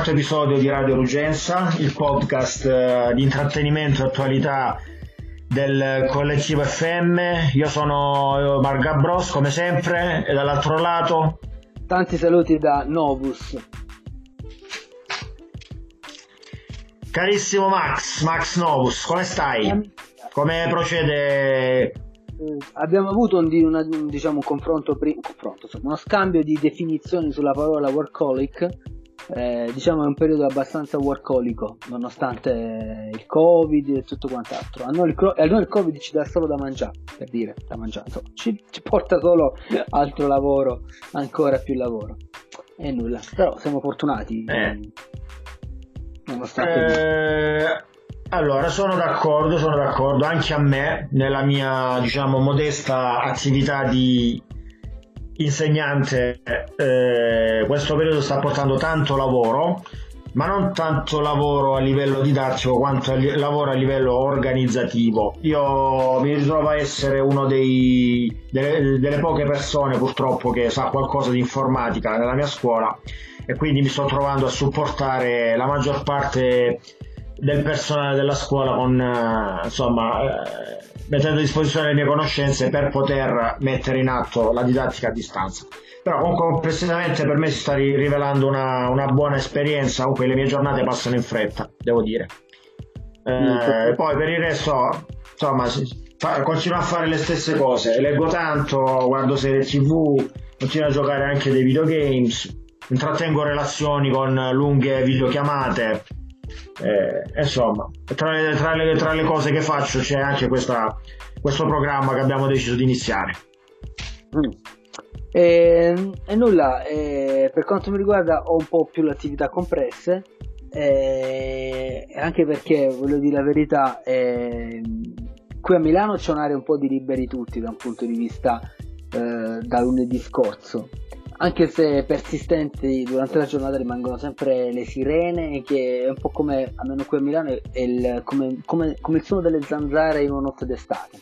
quarto episodio di Radio Rugenza, il podcast eh, di intrattenimento e attualità del collettivo FM. Io sono Marga Bros come sempre e dall'altro lato tanti saluti da Novus. Carissimo Max, Max Novus, come stai? Come procede eh, abbiamo avuto un, una, diciamo, un confronto, un confronto insomma, uno scambio di definizioni sulla parola workaholic. Eh, diciamo è un periodo abbastanza workaholico nonostante il covid e tutto quant'altro. A noi, il, a noi il covid ci dà solo da mangiare per dire da mangiare ci, ci porta solo altro lavoro ancora più lavoro. E nulla però siamo fortunati. Eh. nonostante eh, allora, sono d'accordo, sono d'accordo, anche a me, nella mia, diciamo, modesta attività di insegnante, eh, questo periodo sta portando tanto lavoro, ma non tanto lavoro a livello didattico quanto li- lavoro a livello organizzativo. Io mi ritrovo a essere dei, delle, delle poche persone purtroppo che sa qualcosa di informatica nella mia scuola e quindi mi sto trovando a supportare la maggior parte del personale della scuola con eh, insomma eh, mettendo a disposizione le mie conoscenze per poter mettere in atto la didattica a distanza. Però comunque complessivamente per me si sta rivelando una, una buona esperienza comunque le mie giornate passano in fretta devo dire. Eh, poi per il resto insomma fa, continuo a fare le stesse cose. Leggo tanto guardo serie tv continuo a giocare anche dei videogames intrattengo relazioni con lunghe videochiamate eh, insomma, tra le, tra, le, tra le, cose che faccio c'è anche questa, questo programma che abbiamo deciso di iniziare. Mm. E, ehm, e, nulla, e per quanto mi riguarda ho un po' più le attività compresse, e, anche perché voglio dire la verità, qui a Milano c'è un'area un po' di liberi tutti da un punto di vista eh, da lunedì scorso anche se persistenti durante la giornata rimangono sempre le sirene che è un po' come almeno qui a Milano è il, come, come, come il suono delle zanzare in una notte d'estate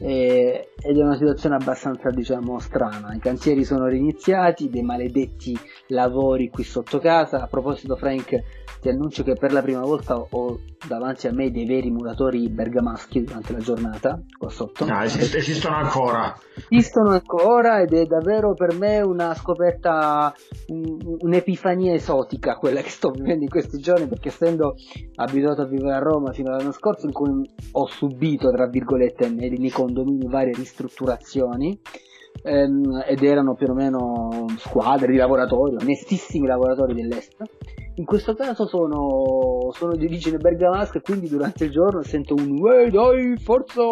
e, ed è una situazione abbastanza diciamo strana i cantieri sono riniziati dei maledetti lavori qui sotto casa a proposito Frank ti annuncio che per la prima volta ho davanti a me dei veri muratori bergamaschi durante la giornata qua sotto. No, esist- esistono ancora. Esistono ancora ed è davvero per me una scoperta, un, un'epifania esotica quella che sto vivendo in questi giorni perché essendo abituato a vivere a Roma fino all'anno scorso in cui ho subito tra virgolette nei, nei condomini varie ristrutturazioni ehm, ed erano più o meno squadre di lavoratori, onestissimi lavoratori dell'est in questo caso sono, sono di origine bergamasca e quindi durante il giorno sento un Uè dai forza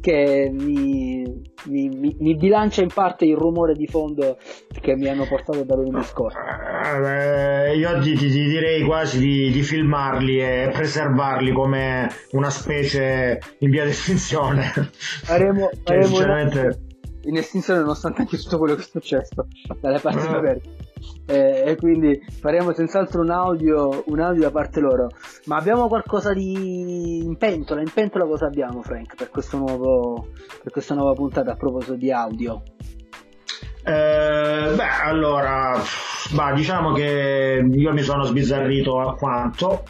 che mi, mi, mi, mi, bilancia in parte il rumore di fondo che mi hanno portato da lunedì scorso. Eh, io ti, ti, ti, direi quasi di, di, filmarli e preservarli come una specie in via di estinzione. Faremo, faremo sinceramente... in estinzione nonostante anche tutto quello che è successo dalle parti uh. aperte eh, e quindi faremo senz'altro un audio, un audio da parte loro. Ma abbiamo qualcosa di in pentola? In pentola cosa abbiamo, Frank, per, questo nuovo, per questa nuova puntata a proposito di audio? Eh, beh, allora, bah, diciamo che io mi sono sbizzarrito alquanto.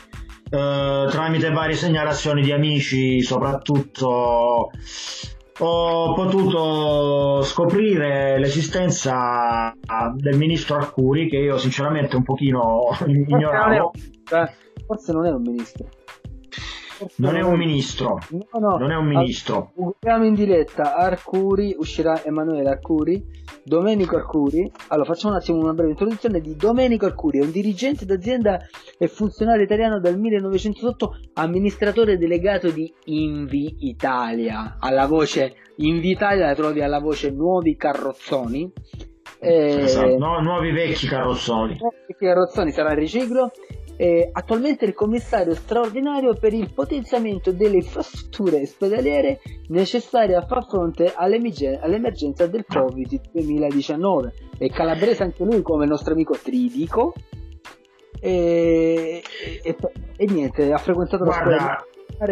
Eh, tramite varie segnalazioni di amici, soprattutto ho potuto scoprire l'esistenza del ministro Arcuri che io sinceramente un pochino ignoravo. Forse non è un ministro. Non è un ministro. No, no. Non è un ministro. Andiamo in diretta. Arcuri, uscirà Emanuele Arcuri, Domenico Arcuri. Allora, facciamo un attimo una breve introduzione di Domenico Arcuri. È un dirigente d'azienda e funzionario italiano dal 1908, amministratore delegato di Invi Italia. Alla voce Invi Italia la trovi alla voce Nuovi Carrozzoni. Esatto, no, nuovi vecchi carrozzoni. Nuovi vecchi carrozzoni sarà il riciclo eh, attualmente il commissario straordinario per il potenziamento delle infrastrutture ospedaliere necessarie a far fronte all'emergenza del Covid-2019. È calabrese anche lui come il nostro amico Tridico. E, e, e niente, ha frequentato la scuola.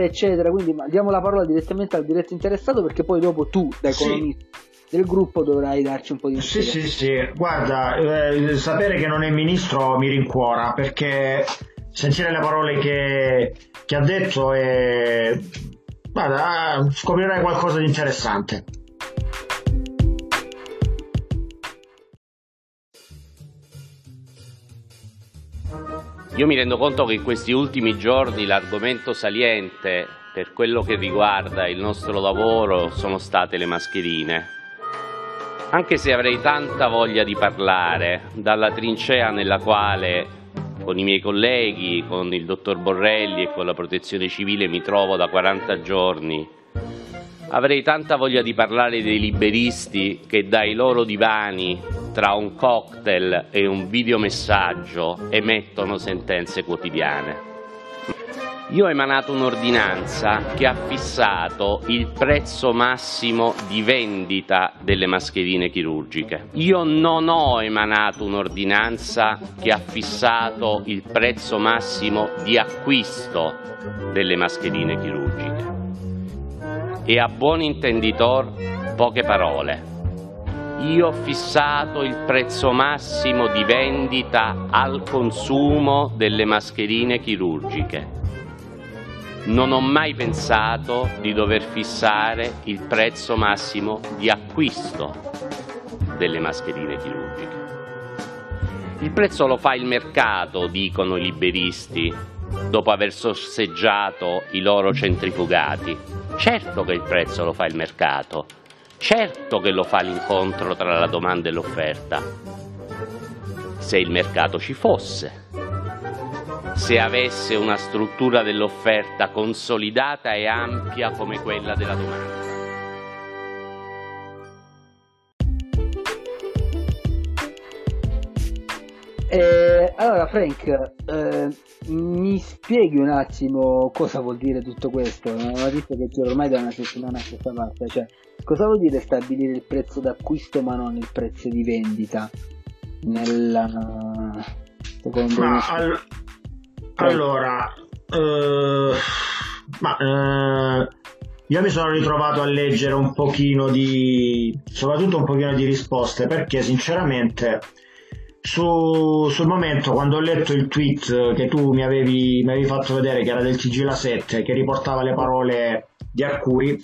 eccetera. Quindi diamo la parola direttamente al diretto interessato perché poi dopo tu, da economista sì. Del gruppo, dovrai darci un po' di Sì, sì, sì. Guarda, eh, sapere che non è ministro mi rincuora perché sentire le parole che, che ha detto e guarda, scoprirai qualcosa di interessante. Io mi rendo conto che in questi ultimi giorni l'argomento saliente per quello che riguarda il nostro lavoro sono state le mascherine. Anche se avrei tanta voglia di parlare dalla trincea nella quale con i miei colleghi, con il dottor Borrelli e con la protezione civile mi trovo da 40 giorni, avrei tanta voglia di parlare dei liberisti che dai loro divani tra un cocktail e un videomessaggio emettono sentenze quotidiane. Io ho emanato un'ordinanza che ha fissato il prezzo massimo di vendita delle mascherine chirurgiche. Io non ho emanato un'ordinanza che ha fissato il prezzo massimo di acquisto delle mascherine chirurgiche. E a buon intenditor poche parole io ho fissato il prezzo massimo di vendita al consumo delle mascherine chirurgiche. Non ho mai pensato di dover fissare il prezzo massimo di acquisto delle mascherine chirurgiche. Il prezzo lo fa il mercato, dicono i liberisti, dopo aver sorseggiato i loro centrifugati. Certo che il prezzo lo fa il mercato, Certo che lo fa l'incontro tra la domanda e l'offerta, se il mercato ci fosse, se avesse una struttura dell'offerta consolidata e ampia come quella della domanda. Eh, allora Frank, eh, mi spieghi un attimo cosa vuol dire tutto questo? Non ho detto che c'è ormai da una settimana a questa parte, cioè cosa vuol dire stabilire il prezzo d'acquisto ma non il prezzo di vendita? Nella... Secondo ma al... allora, uh, ma, uh, io mi sono ritrovato a leggere un pochino di, soprattutto un pochino di risposte perché sinceramente su, sul momento quando ho letto il tweet che tu mi avevi, mi avevi fatto vedere che era del TG La 7 che riportava le parole di Arcuri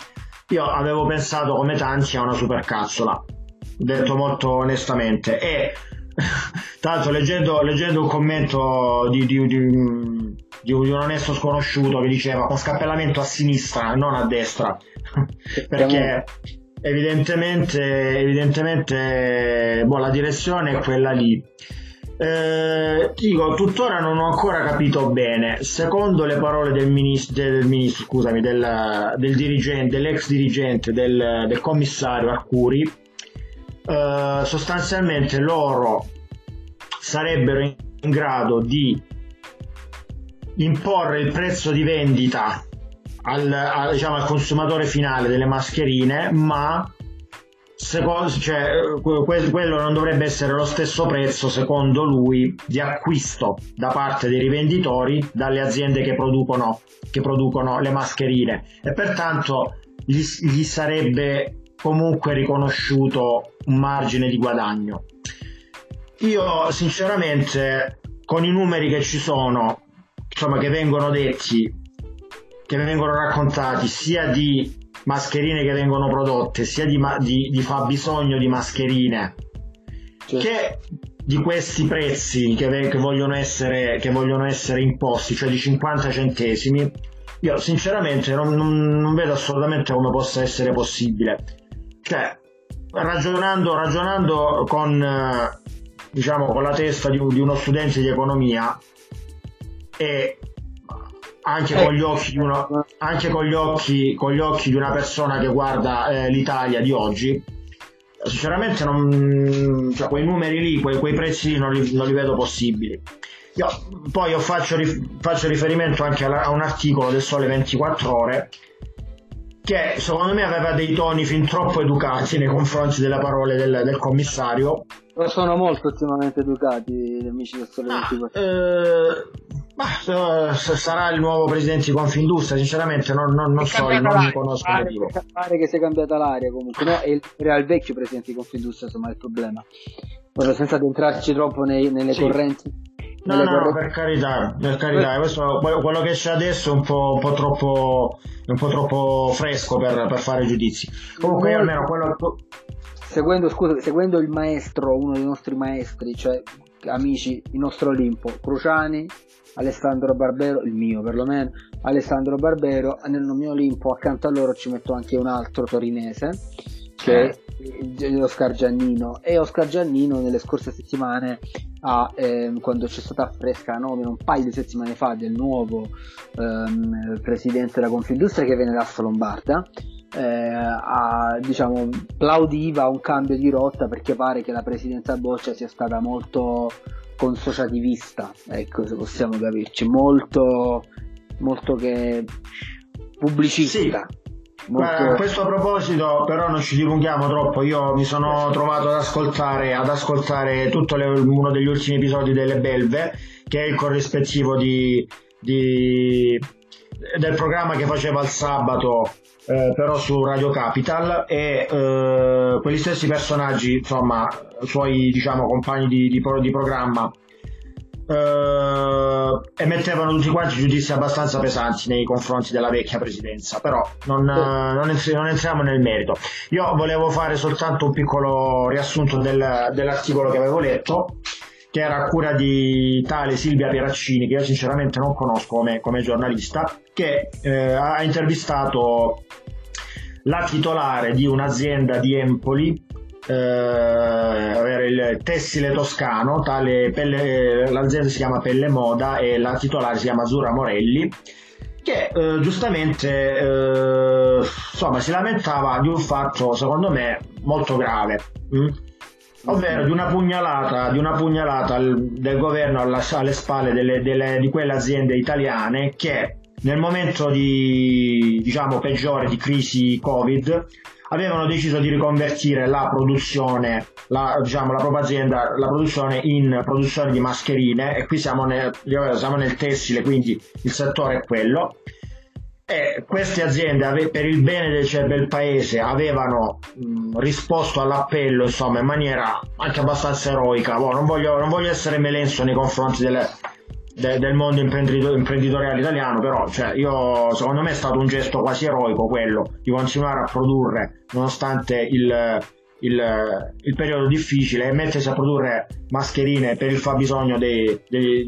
io avevo pensato come tanti a una supercazzola. Detto molto onestamente. E tanto leggendo, leggendo un commento di, di, di, di, un onesto sconosciuto che diceva con scappellamento a sinistra non a destra perché evidentemente, evidentemente boh, la direzione è quella lì. Eh, dico, tuttora non ho ancora capito bene. Secondo le parole del ministro, del ministro scusami, del, del dirigente, dell'ex dirigente, del, del commissario Arcuri, eh, sostanzialmente loro sarebbero in grado di imporre il prezzo di vendita al, al, diciamo, al consumatore finale delle mascherine, ma secondo, cioè, quello non dovrebbe essere lo stesso prezzo, secondo lui, di acquisto da parte dei rivenditori dalle aziende che producono, che producono le mascherine e pertanto gli, gli sarebbe comunque riconosciuto un margine di guadagno. Io sinceramente con i numeri che ci sono, insomma che vengono detti che vengono raccontati sia di mascherine che vengono prodotte, sia di, di, di fabbisogno di mascherine, certo. che di questi prezzi che, che, vogliono essere, che, vogliono essere, imposti, cioè di 50 centesimi, io sinceramente non, non, non vedo assolutamente come possa essere possibile. Cioè, ragionando, ragionando con, diciamo, con la testa di, di uno studente di economia e anche, con gli, occhi di uno, anche con, gli occhi, con gli occhi di una persona che guarda eh, l'Italia di oggi, sinceramente non, cioè, quei numeri lì, quei, quei prezzi lì non li, non li vedo possibili. Io, poi io faccio, faccio, riferimento anche a, a un articolo del Sole 24 Ore che secondo me aveva dei toni fin troppo educati nei confronti delle parole del, del commissario. Sono molto ottimamente educati gli amici del Sole 24 ah, eh, Ma, uh, sarà il nuovo presidente di Confindustria, sinceramente non, non, non so, non mi conosco pare, pare che sia cambiata l'aria comunque, no? E era il vecchio presidente di Confindustria, insomma, il problema. Ora, senza addentrarci troppo nei, nelle sì. correnti. No, no, per carità, per carità, questo, quello che c'è adesso è un po', un po troppo, un po troppo fresco per, per, fare giudizi. Comunque, io almeno quello. Seguendo, scusa, seguendo il maestro, uno dei nostri maestri, cioè amici, il nostro Olimpo, Cruciani, Alessandro Barbero, il mio perlomeno, Alessandro Barbero, nel mio Olimpo accanto a loro ci metto anche un altro torinese che è eh. Oscar Giannino e Oscar Giannino nelle scorse settimane ha, eh, quando c'è stata fresca nomina un paio di settimane fa del nuovo ehm, presidente della Confindustria che viene dall'Asta Lombarda eh, a, diciamo, plaudiva un cambio di rotta perché pare che la presidenza Boccia sia stata molto consociativista, ecco se possiamo capirci, molto, molto che pubblicista. Sì. Molto... Beh, a questo proposito però non ci dilunghiamo troppo, io mi sono trovato ad ascoltare, ad ascoltare tutto le, uno degli ultimi episodi delle Belve, che è il corrispettivo di, di, del programma che faceva il sabato eh, però su Radio Capital e eh, quegli stessi personaggi, insomma, suoi diciamo compagni di, di, di programma eh, emettevano tutti quanti giudizi abbastanza pesanti nei confronti della vecchia presidenza, però non, eh, non, entri, non entriamo nel merito. Io volevo fare soltanto un piccolo riassunto del, dell'articolo che avevo letto che era a cura di tale Silvia Pieraccini, che io sinceramente non conosco come, come giornalista, che eh, ha intervistato la titolare di un'azienda di Empoli, eh, il tessile toscano, tale pelle, l'azienda si chiama Pelle Moda e la titolare si chiama Zura Morelli, che eh, giustamente eh, insomma, si lamentava di un fatto secondo me molto grave. Mm? Ovvero di una pugnalata, di una pugnalata del governo alle spalle delle, delle, di quelle aziende italiane che nel momento di diciamo peggiore di crisi covid avevano deciso di riconvertire la produzione la, diciamo, la propria azienda la produzione in produzione di mascherine e qui siamo nel, siamo nel tessile quindi il settore è quello e queste aziende per il bene del, cioè, paese avevano mh, risposto all'appello insomma in maniera anche abbastanza eroica. Boh, non, voglio, non, voglio, essere melenso nei confronti delle, de, del mondo imprenditoriale italiano però cioè, io, secondo me è stato un gesto quasi eroico quello di continuare a produrre nonostante il, il, il periodo difficile e mettersi a produrre mascherine per il fabbisogno dei, dei,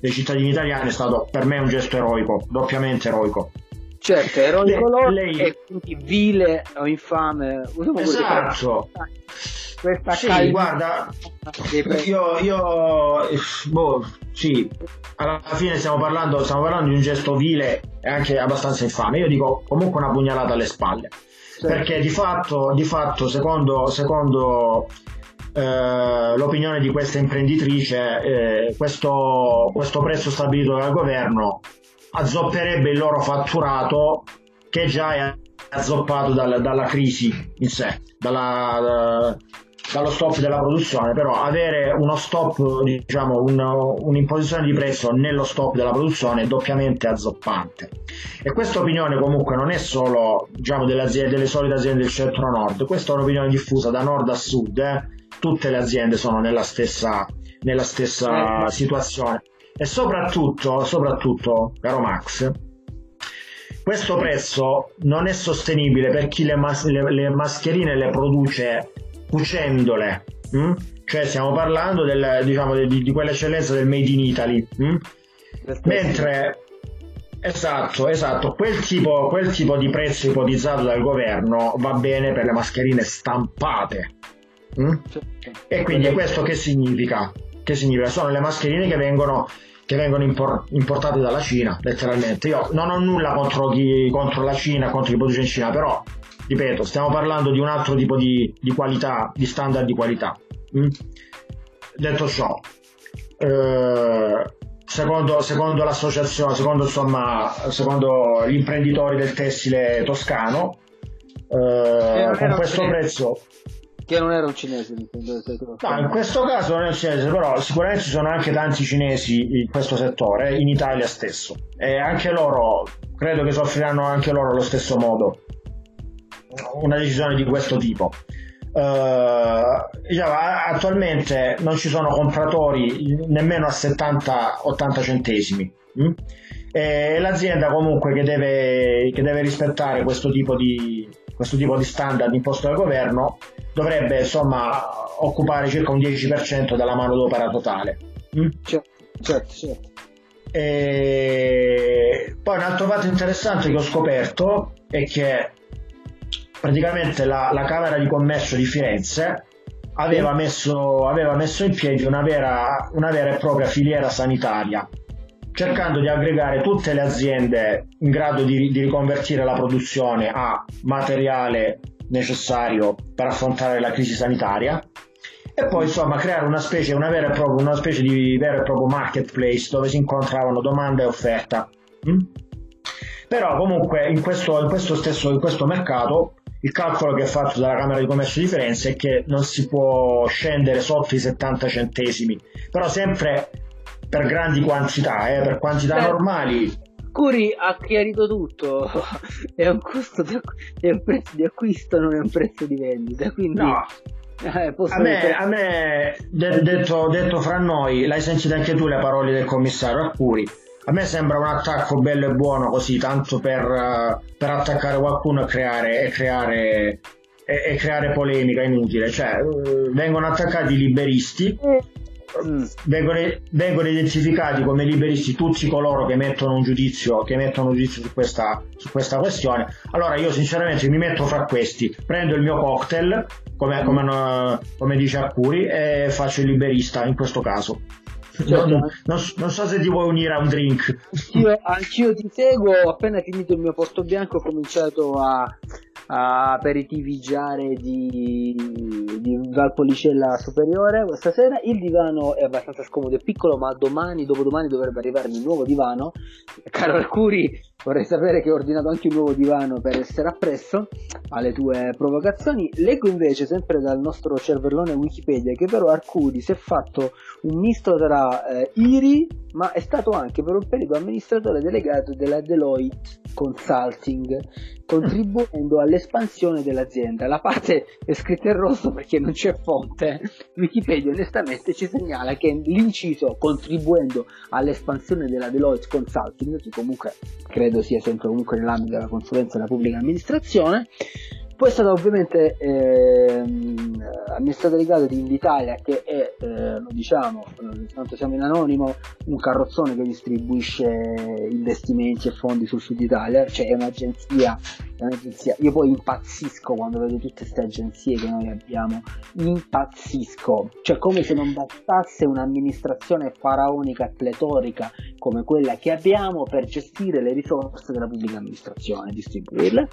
dei cittadini italiani è stato per me un gesto eroico doppiamente eroico Certo, eroico lei, lei... e quindi vile o infame. Esatto. Questa sì, calma... guarda, io, io boh, sì, alla fine stiamo parlando, stiamo parlando di un gesto vile e anche abbastanza infame. Io dico comunque una pugnalata alle spalle. Certo. Perché di fatto, di fatto secondo, secondo eh, l'opinione di questa imprenditrice, eh, questo, questo prezzo stabilito dal governo azzopperebbe il loro fatturato che già è azzoppato dal, dalla crisi in sé, dalla, da, dallo stop della produzione, però avere uno stop, diciamo, un, un'imposizione di prezzo nello stop della produzione è doppiamente azzoppante. E questa opinione comunque non è solo diciamo, delle, aziende, delle solite aziende del centro-nord, questa è un'opinione diffusa da nord a sud, eh? tutte le aziende sono nella stessa, nella stessa eh, situazione e soprattutto, soprattutto, caro Max, questo prezzo non è sostenibile per chi le, mas- le, le mascherine le produce cucendole. Hm? Cioè stiamo parlando del, diciamo, di, di, quell'eccellenza del made in Italy. Hm? Mentre Esatto, esatto. Quel tipo, quel tipo, di prezzo ipotizzato dal governo va bene per le mascherine stampate. Mm? E quindi questo che significa? Che significa? Sono le mascherine che vengono che vengono impor- importate dalla Cina, letteralmente. Io non ho nulla contro, chi, contro la Cina, contro chi produce in Cina, però, ripeto, stiamo parlando di un altro tipo di, di qualità, di standard di qualità. Mm? Detto ciò, eh, secondo, secondo, l'associazione, secondo, insomma, secondo gli imprenditori del tessile toscano, eh, con questo prezzo Che non era un cinese. No, in questo caso non è un cinese, però sicuramente ci sono anche tanti cinesi in questo settore, in Italia stesso. E anche loro, credo che soffriranno anche loro allo stesso modo una decisione di questo tipo. Uh, attualmente non ci sono compratori nemmeno a 70-80 centesimi. Hm? E l'azienda comunque che deve, che deve rispettare questo tipo, di, questo tipo di standard imposto dal governo dovrebbe insomma occupare circa un 10% della manodopera totale. Mm? Certo, certo, certo. E poi un altro fatto interessante che ho scoperto è che praticamente la, la Camera di Commercio di Firenze aveva messo, aveva messo in piedi una vera, una vera e propria filiera sanitaria cercando di aggregare tutte le aziende in grado di, di riconvertire la produzione a materiale necessario per affrontare la crisi sanitaria e poi insomma creare una specie, una vera e propria, una specie di vero e proprio marketplace dove si incontravano domanda e offerta. Mm? Però comunque in questo, in questo stesso in questo mercato il calcolo che è fatto dalla Camera di Commercio di Firenze è che non si può scendere sotto i 70 centesimi, però sempre per grandi quantità, eh, per quantità Beh, normali. Curi ha chiarito tutto, è un costo di, è un prezzo di acquisto, non è un prezzo di vendita, quindi... No. Eh, a, me, a me de- detto, detto, fra noi, l'hai sentito anche tu le parole del commissario Arcuri. A me sembra un attacco bello e buono così, tanto per, per attaccare qualcuno e creare, e creare, e, creare polemica inutile. Cioè, uh, vengono attaccati i liberisti eh, Mm. vengono, vengono, identificati come liberisti tutti coloro che mettono un giudizio, che mettono un giudizio su questa, su questa questione. Allora io sinceramente mi metto fra questi, prendo il mio cocktail, come, come, come dice Arcuri, e faccio il liberista in questo caso. Non, non, non, so se ti vuoi unire a un drink. Anch'io, anch'io ti seguo, ho appena finito il mio posto bianco ho cominciato a, a aperitiviggiare di, di Valpolicella Superiore questa sera. Il divano è abbastanza scomodo e piccolo, ma domani, dopodomani dovrebbe arrivarmi il nuovo divano. Caro Alcuri, vorrei sapere che ho ordinato anche un nuovo divano per essere appresso alle tue provocazioni. Leggo invece sempre dal nostro cervellone Wikipedia che però Arcuri si è fatto un misto tra eh, IRI, ma è stato anche per un periodo amministratore delegato della Deloitte Consulting, contribuendo all'espansione dell'azienda. La parte è scritta in rosso perché non c'è fonte. Wikipedia onestamente ci segnala che l'inciso contribuendo all'espansione della Deloitte Consulting, che comunque credo sia sempre comunque nell'ambito della consulenza della pubblica amministrazione, poi è stato ovviamente ehm, amministratore delegato di Invitalia che è, eh, lo diciamo, eh, tanto siamo in anonimo, un carrozzone che distribuisce investimenti e fondi sul sud Italia, cioè è un'agenzia, è un'agenzia. Io poi impazzisco quando vedo tutte queste agenzie che noi abbiamo, impazzisco, cioè come se non bastasse un'amministrazione faraonica pletorica come quella che abbiamo per gestire le risorse della pubblica amministrazione, distribuirle.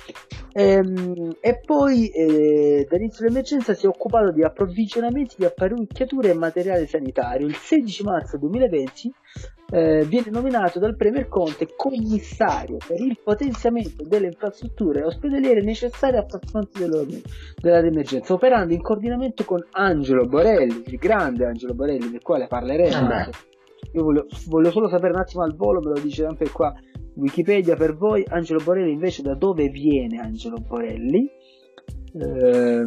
Ehm, e, e poi eh, dall'inizio dell'emergenza si è occupato di approvvigionamenti di apparecchiature e materiale sanitario. Il 16 marzo 2020 eh, viene nominato dal Premier Conte commissario per il potenziamento delle infrastrutture ospedaliere necessarie a far fronte dell'emergenza, operando in coordinamento con Angelo Borelli, il grande Angelo Borelli, del quale parleremo. Ah, Io voglio, voglio solo sapere un attimo al volo, me lo dice sempre qua Wikipedia per voi. Angelo Borelli invece da dove viene Angelo Borelli? Eh,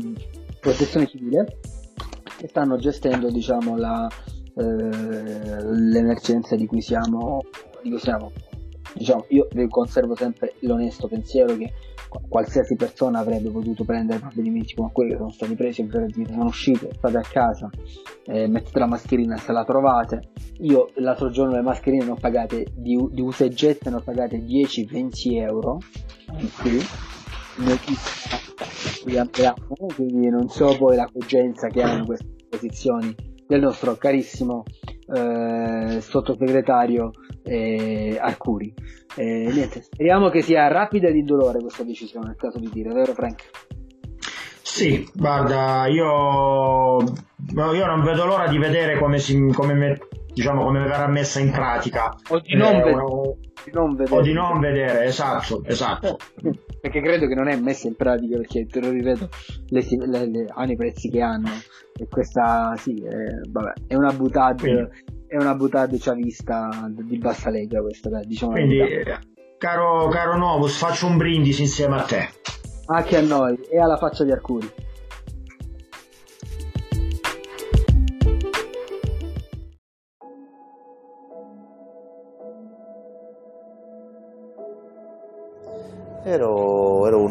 protezione civile che stanno gestendo diciamo, la, eh, l'emergenza di cui siamo, di cui siamo. Diciamo, io conservo sempre l'onesto pensiero che qualsiasi persona avrebbe potuto prendere provvedimenti come quelli che sono stati presi, ovvero dire sono uscite, state a casa, eh, mettete la mascherina se la trovate. Io l'altro giorno le mascherine ne ho pagate di, di usa e getta, ne ho pagate 10-20 euro. Sì qui abbiamo, quindi non so poi la cogenza che hanno queste posizioni del nostro carissimo eh, sottosegretario eh, Arcuri. Eh, niente, speriamo che sia rapida ed indolore questa decisione, nel caso di dire, vero Frank? Sì, guarda, io, io non vedo l'ora di vedere come, si, come, me, diciamo, come verrà messa in pratica. O di non, eh, di vedere. O di non vedere, esatto, esatto. perché credo che non è messa in pratica perché te lo ripeto le, le, le, hanno i prezzi che hanno. E questa sì è, vabbè, è una butade è una butade vista di bassa lega questa diciamo quindi caro, caro Novus faccio un brindisi insieme a te. Anche a noi e alla faccia di Arcuri. Ero,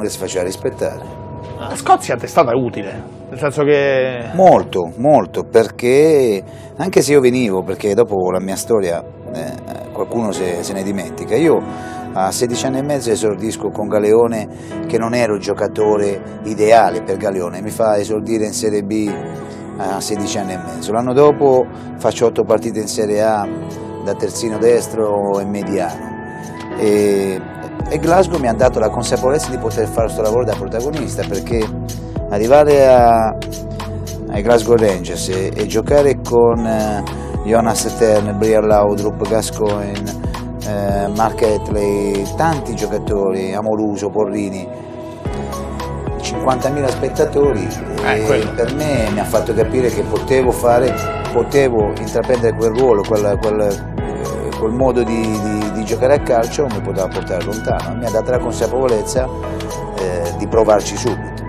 che si faceva rispettare. La Scozia ti è stata utile, nel senso che... Molto, molto, perché anche se io venivo, perché dopo la mia storia eh, qualcuno se, se, ne dimentica, io a 16 anni e mezzo esordisco con Galeone che non ero il giocatore ideale per Galeone, mi fa esordire in Serie B a 16 anni e mezzo, l'anno dopo faccio 8 partite in Serie A da terzino destro e mediano. E e Glasgow mi ha dato la consapevolezza di poter fare questo lavoro da protagonista perché arrivare a, ai Glasgow Rangers e, e giocare con eh, Jonas Stern, Brian Laudrup, Gascoigne, eh, Mark Etley, tanti giocatori, Amoruso, Porrini, 50.000 spettatori eh, per me mi ha fatto capire che potevo fare, potevo intraprendere quel ruolo, quel, quel quel modo di, di, giocare a calcio mi poteva portare lontano, mi ha dato la consapevolezza eh, di provarci subito.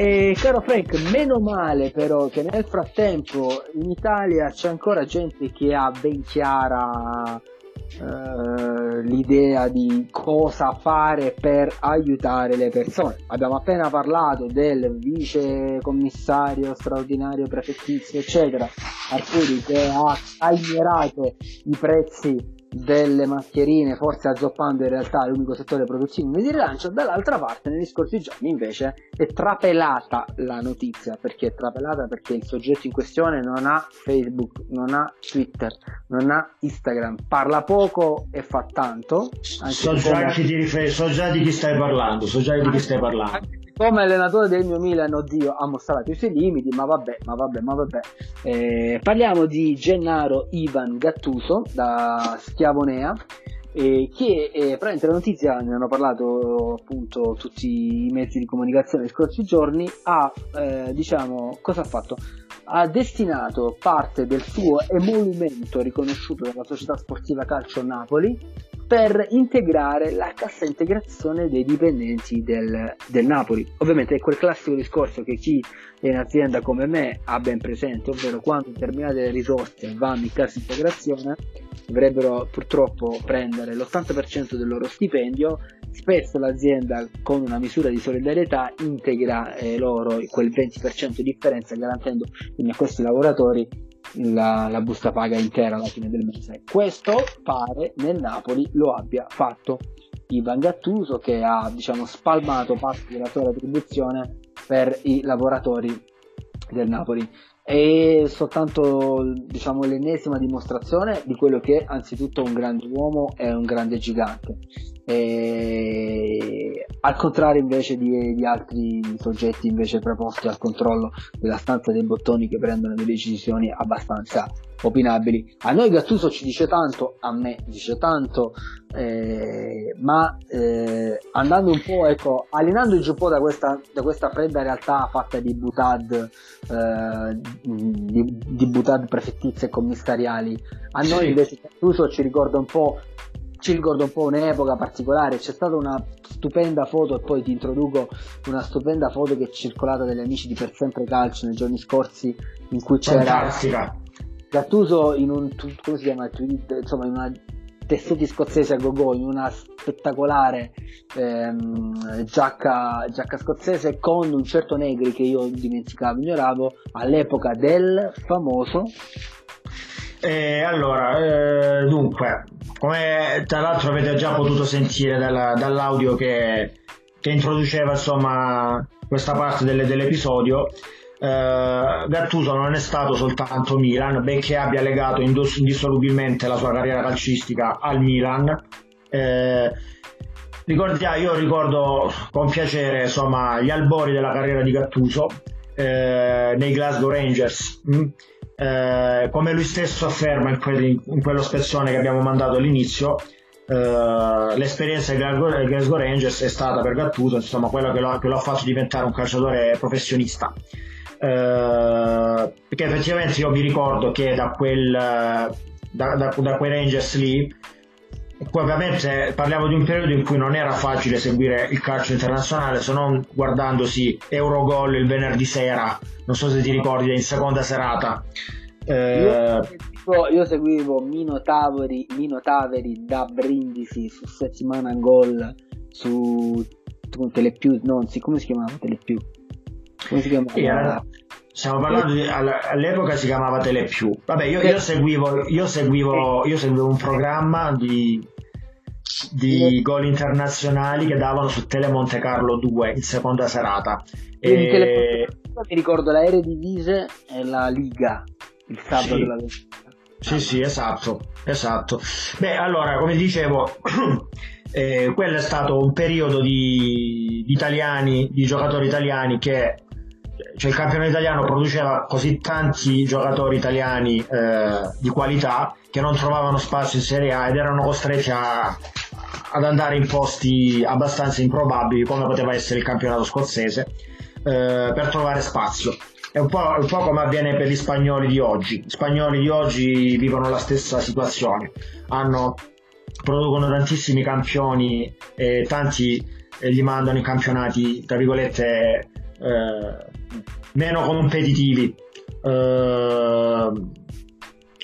E caro Frank, meno male però che nel frattempo in Italia c'è ancora gente che ha ben chiara eh, l'idea di cosa fare per aiutare le persone. Abbiamo appena parlato del vice commissario straordinario prefettizio, eccetera, Arcuri che ha taglierato i prezzi delle mascherine, forse azzoppando in realtà l'unico settore produttivo di rilancio, dall'altra parte negli scorsi giorni invece è trapelata la notizia, perché è trapelata perché il soggetto in questione non ha Facebook, non ha Twitter, non ha Instagram, parla poco e fa tanto. So già, come... chi rifer- so già di chi stai parlando, so già di chi stai parlando come allenatore del mio Milan, oddio, ha mostrato i suoi limiti, ma vabbè, ma vabbè, ma vabbè. Eh, parliamo di Gennaro Ivan Gattuso da Schiavonea. Eh, che eh, praticamente la notizia ne hanno parlato appunto tutti i mezzi di comunicazione nei scorsi giorni ha eh, diciamo cosa ha fatto ha destinato parte del suo emolumento riconosciuto dalla società sportiva Calcio Napoli per integrare la cassa integrazione dei dipendenti del, del, Napoli. Ovviamente è quel classico discorso che chi è in azienda come me ha ben presente, ovvero quando determinate risorse vanno in cassa integrazione dovrebbero purtroppo prendere l'80% del loro stipendio, spesso l'azienda con una misura di solidarietà integra eh, loro quel 20% di differenza garantendo quindi a questi lavoratori la, la, busta paga intera alla fine del mese. Questo pare nel Napoli lo abbia fatto Ivan Gattuso che ha diciamo, spalmato parte della sua retribuzione per i lavoratori del Napoli. È soltanto diciamo, l'ennesima dimostrazione di quello che è anzitutto un grande uomo e un grande gigante e, al contrario invece di, di, altri soggetti invece preposti al controllo della stanza dei bottoni che prendono delle decisioni abbastanza opinabili. A noi Gattuso ci dice tanto, a me dice tanto, eh, ma eh, andando un po', ecco, allenandoci un po' da questa, da questa fredda realtà fatta di butad, eh, di, di butad prefettizie e commissariali, a noi invece Gattuso ci ricorda un po' ci ricorda un po' un'epoca particolare, c'è stata una stupenda foto e poi ti introduco una stupenda foto che è circolata dagli amici di Per Sempre Calcio nei giorni scorsi in cui c'era Fantastica. Gattuso in un come si chiama insomma in una tessuti scozzese a go-go in una spettacolare ehm, giacca, giacca scozzese con un certo Negri che io dimenticavo, ignoravo all'epoca del famoso e allora, eh, dunque, come tra l'altro avete già potuto sentire dalla, dall'audio che, che, introduceva insomma questa parte delle, dell'episodio, eh, Gattuso non è stato soltanto Milan, benché abbia legato indissolubilmente la sua carriera calcistica al Milan. Eh, ricordia, io ricordo con piacere insomma, gli albori della carriera di Gattuso eh, nei Glasgow Rangers. Mm? Eh, come lui stesso afferma in, quelli, in, quello spezzone che abbiamo mandato all'inizio, eh, l'esperienza dei Glasgow, Rangers è stata per Gattuso insomma quella che lo, che lo ha fatto diventare un calciatore professionista. Eh, perché effettivamente io mi ricordo che da, da quei Rangers lì poi ovviamente parliamo di un periodo in cui non era facile seguire il calcio internazionale se non guardandosi Eurogol il venerdì sera, non so se ti ricordi, in seconda serata. Eh... Io, io, seguivo Mino Taveri, Mino Taveri da Brindisi su settimana gol su, su Telepiù, no, come si chiamava Telepiù? Come si chiamava? Yeah. Stiamo parlando di, all'epoca si chiamava Telepiù. Vabbè, io, io, seguivo, io, seguivo, io seguivo un programma di, di gol internazionali che davano su Tele Monte Carlo 2 in seconda serata. E... Mi ricordo la Eredivisie e la Liga, il sabato sì. della Sì, sì, esatto, esatto. Beh, allora, come dicevo, eh, quello è stato un periodo di, di italiani, di giocatori italiani che cioè il campionato italiano produceva così tanti giocatori italiani eh, di qualità che non trovavano spazio in Serie A ed erano costretti a, ad andare in posti abbastanza improbabili come poteva essere il campionato scozzese eh, per trovare spazio. È un, po', un po' come avviene per gli spagnoli di oggi. Gli spagnoli di oggi vivono la stessa situazione. Hanno, producono tantissimi campioni e tanti eh, li mandano in campionati, tra virgolette, meno competitivi. Eh,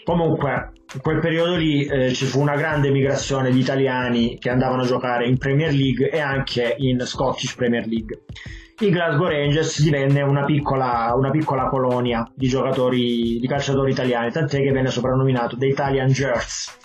comunque, in quel periodo lì eh, ci fu una grande migrazione di italiani che andavano a giocare in Premier League e anche in Scottish Premier League. Il Glasgow Rangers divenne una piccola, una piccola colonia di giocatori, di calciatori italiani, tant'è che venne soprannominato The Italian Jerks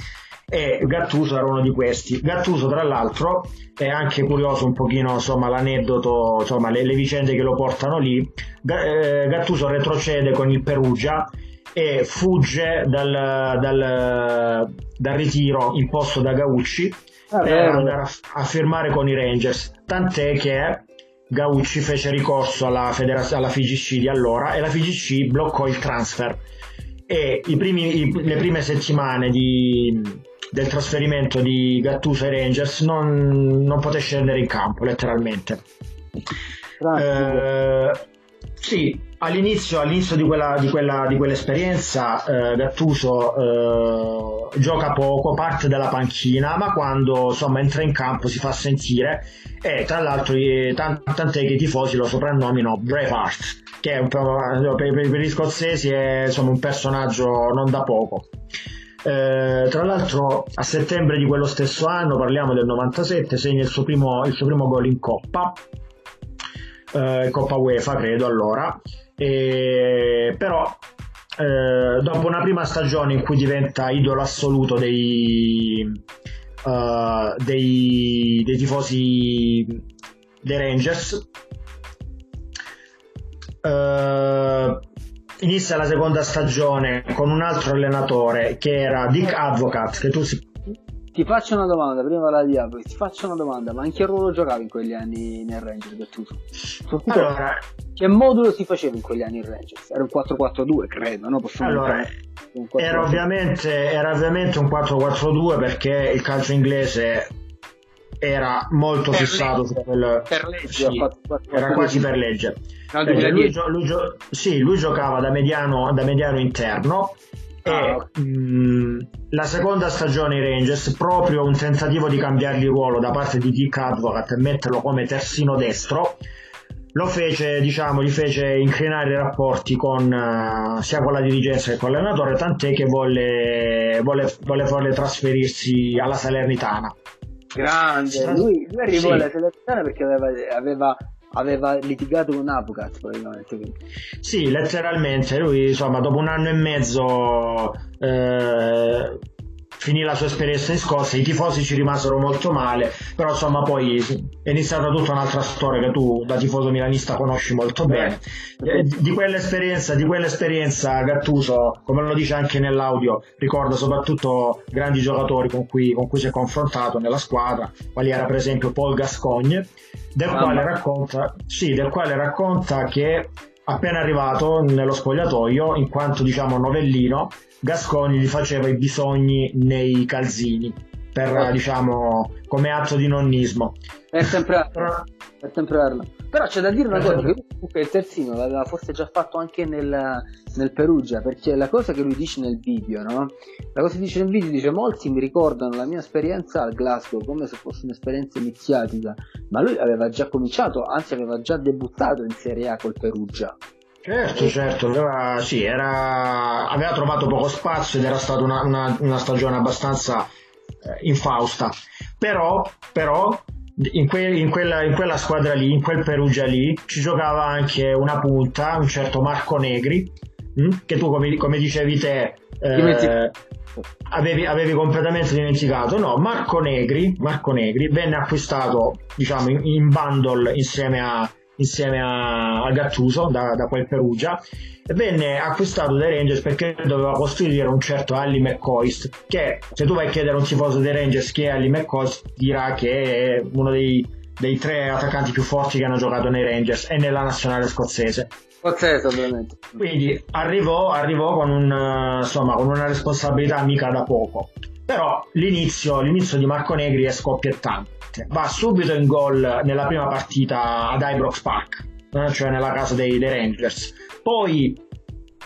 e Gattuso era uno di questi. Gattuso, tra l'altro, è anche curioso un pochino insomma, l'aneddoto, insomma, le, le vicende che lo portano lì. Eh, Gattuso retrocede con il Perugia e fugge dal, dal, dal ritiro imposto da Gaucci ah, per andare a, a, firmare con i Rangers. Tant'è che Gaucci fece ricorso alla, federaz- alla FIGC di allora e la FIGC bloccò il transfer. E primi, i, le prime settimane di, del trasferimento di Gattuso ai Rangers non, non poté scendere in campo letteralmente. Eh, sì all'inizio, all'inizio di, quella, di, quella, di quell'esperienza eh, Gattuso eh, gioca poco parte della panchina ma quando insomma entra in campo si fa sentire e tra l'altro tant'è che i tifosi lo soprannominano Braveheart che per, per, per gli scozzesi è insomma, un personaggio non da poco eh, tra l'altro a settembre di quello stesso anno, parliamo del 97, segna il suo primo, il suo primo gol in Coppa, eh, Coppa UEFA credo allora, e, però eh, dopo una prima stagione in cui diventa idolo assoluto dei, uh, dei, dei tifosi dei Rangers, uh, inizia la seconda stagione con un altro allenatore che era Dick Advocat che tu si... ti faccio una domanda prima la Diablo ti faccio una domanda ma in che ruolo giocavi in quegli anni nel Gattuso? Allora, che modulo si faceva in quegli anni in Rangers? era un 4-4-2 credo no? Possiamo allora, era ovviamente, era ovviamente un 4-4-2 perché il calcio inglese era molto per fissato legge. su quel per legge, era quasi per legge no, eh, lui, lui, sì, lui giocava da mediano, da mediano interno e ah. mh, mm, la seconda stagione i Rangers proprio un tentativo di cambiargli ruolo da parte di Dick Advocat e metterlo come terzino destro lo fece, diciamo, gli fece incrinare i rapporti con, uh, sia con la dirigenza che con l'allenatore, tant'è che volle, volle, volle farle trasferirsi alla Salernitana. Grande, lui, lui arrivò sì. alla selezione perché aveva, aveva, aveva litigato con Apucat praticamente. Sì, letteralmente, lui insomma dopo un anno e mezzo eh, finì la sua esperienza in Scozia, i tifosi ci rimasero molto male, però insomma poi è iniziata tutta un'altra storia che tu da tifoso milanista conosci molto bene. Eh, di quell'esperienza, di quell'esperienza Gattuso, come lo dice anche nell'audio, ricorda soprattutto grandi giocatori con cui, con cui si è confrontato nella squadra, quali era per esempio Paul Gascogne, del, quale racconta, sì, del quale racconta che appena arrivato nello spogliatoio, in quanto diciamo novellino, Gasconi gli faceva i bisogni nei calzini per oh. diciamo come atto di nonnismo. È sempre per temprarlo. Però c'è da dire una cosa, che comunque il terzino l'aveva forse già fatto anche nel, nel, Perugia, perché la cosa che lui dice nel video, no? La cosa che dice nel video dice molti mi ricordano la mia esperienza al Glasgow come se fosse un'esperienza iniziatica, ma lui aveva già cominciato, anzi aveva già debuttato in Serie A col Perugia. Certo, certo, aveva, sì, era, aveva trovato poco spazio ed era stata una, una, una stagione abbastanza eh, infausta. Però, però in, que, in, quella, in, quella, squadra lì, in quel Perugia lì, ci giocava anche una punta, un certo Marco Negri, mh? Hm, che tu come, come dicevi te eh, avevi, avevi, completamente dimenticato. No, Marco Negri, Marco Negri venne acquistato diciamo in, in bundle insieme a, insieme a, a Gattuso da, da, quel Perugia e venne acquistato dai Rangers perché doveva costruire un certo Ali McCoist che se tu vai a chiedere a un tifoso dei Rangers chi è Ali McCoist dirà che è uno dei, dei tre attaccanti più forti che hanno giocato nei Rangers e nella nazionale scozzese. Scozzese ovviamente. Quindi arrivò, arrivò con, un, insomma, con una responsabilità mica da poco però l'inizio, l'inizio di Marco Negri è scoppiettante va subito in gol nella prima partita ad Ibrox Park, eh, cioè nella casa dei, dei Rangers. Poi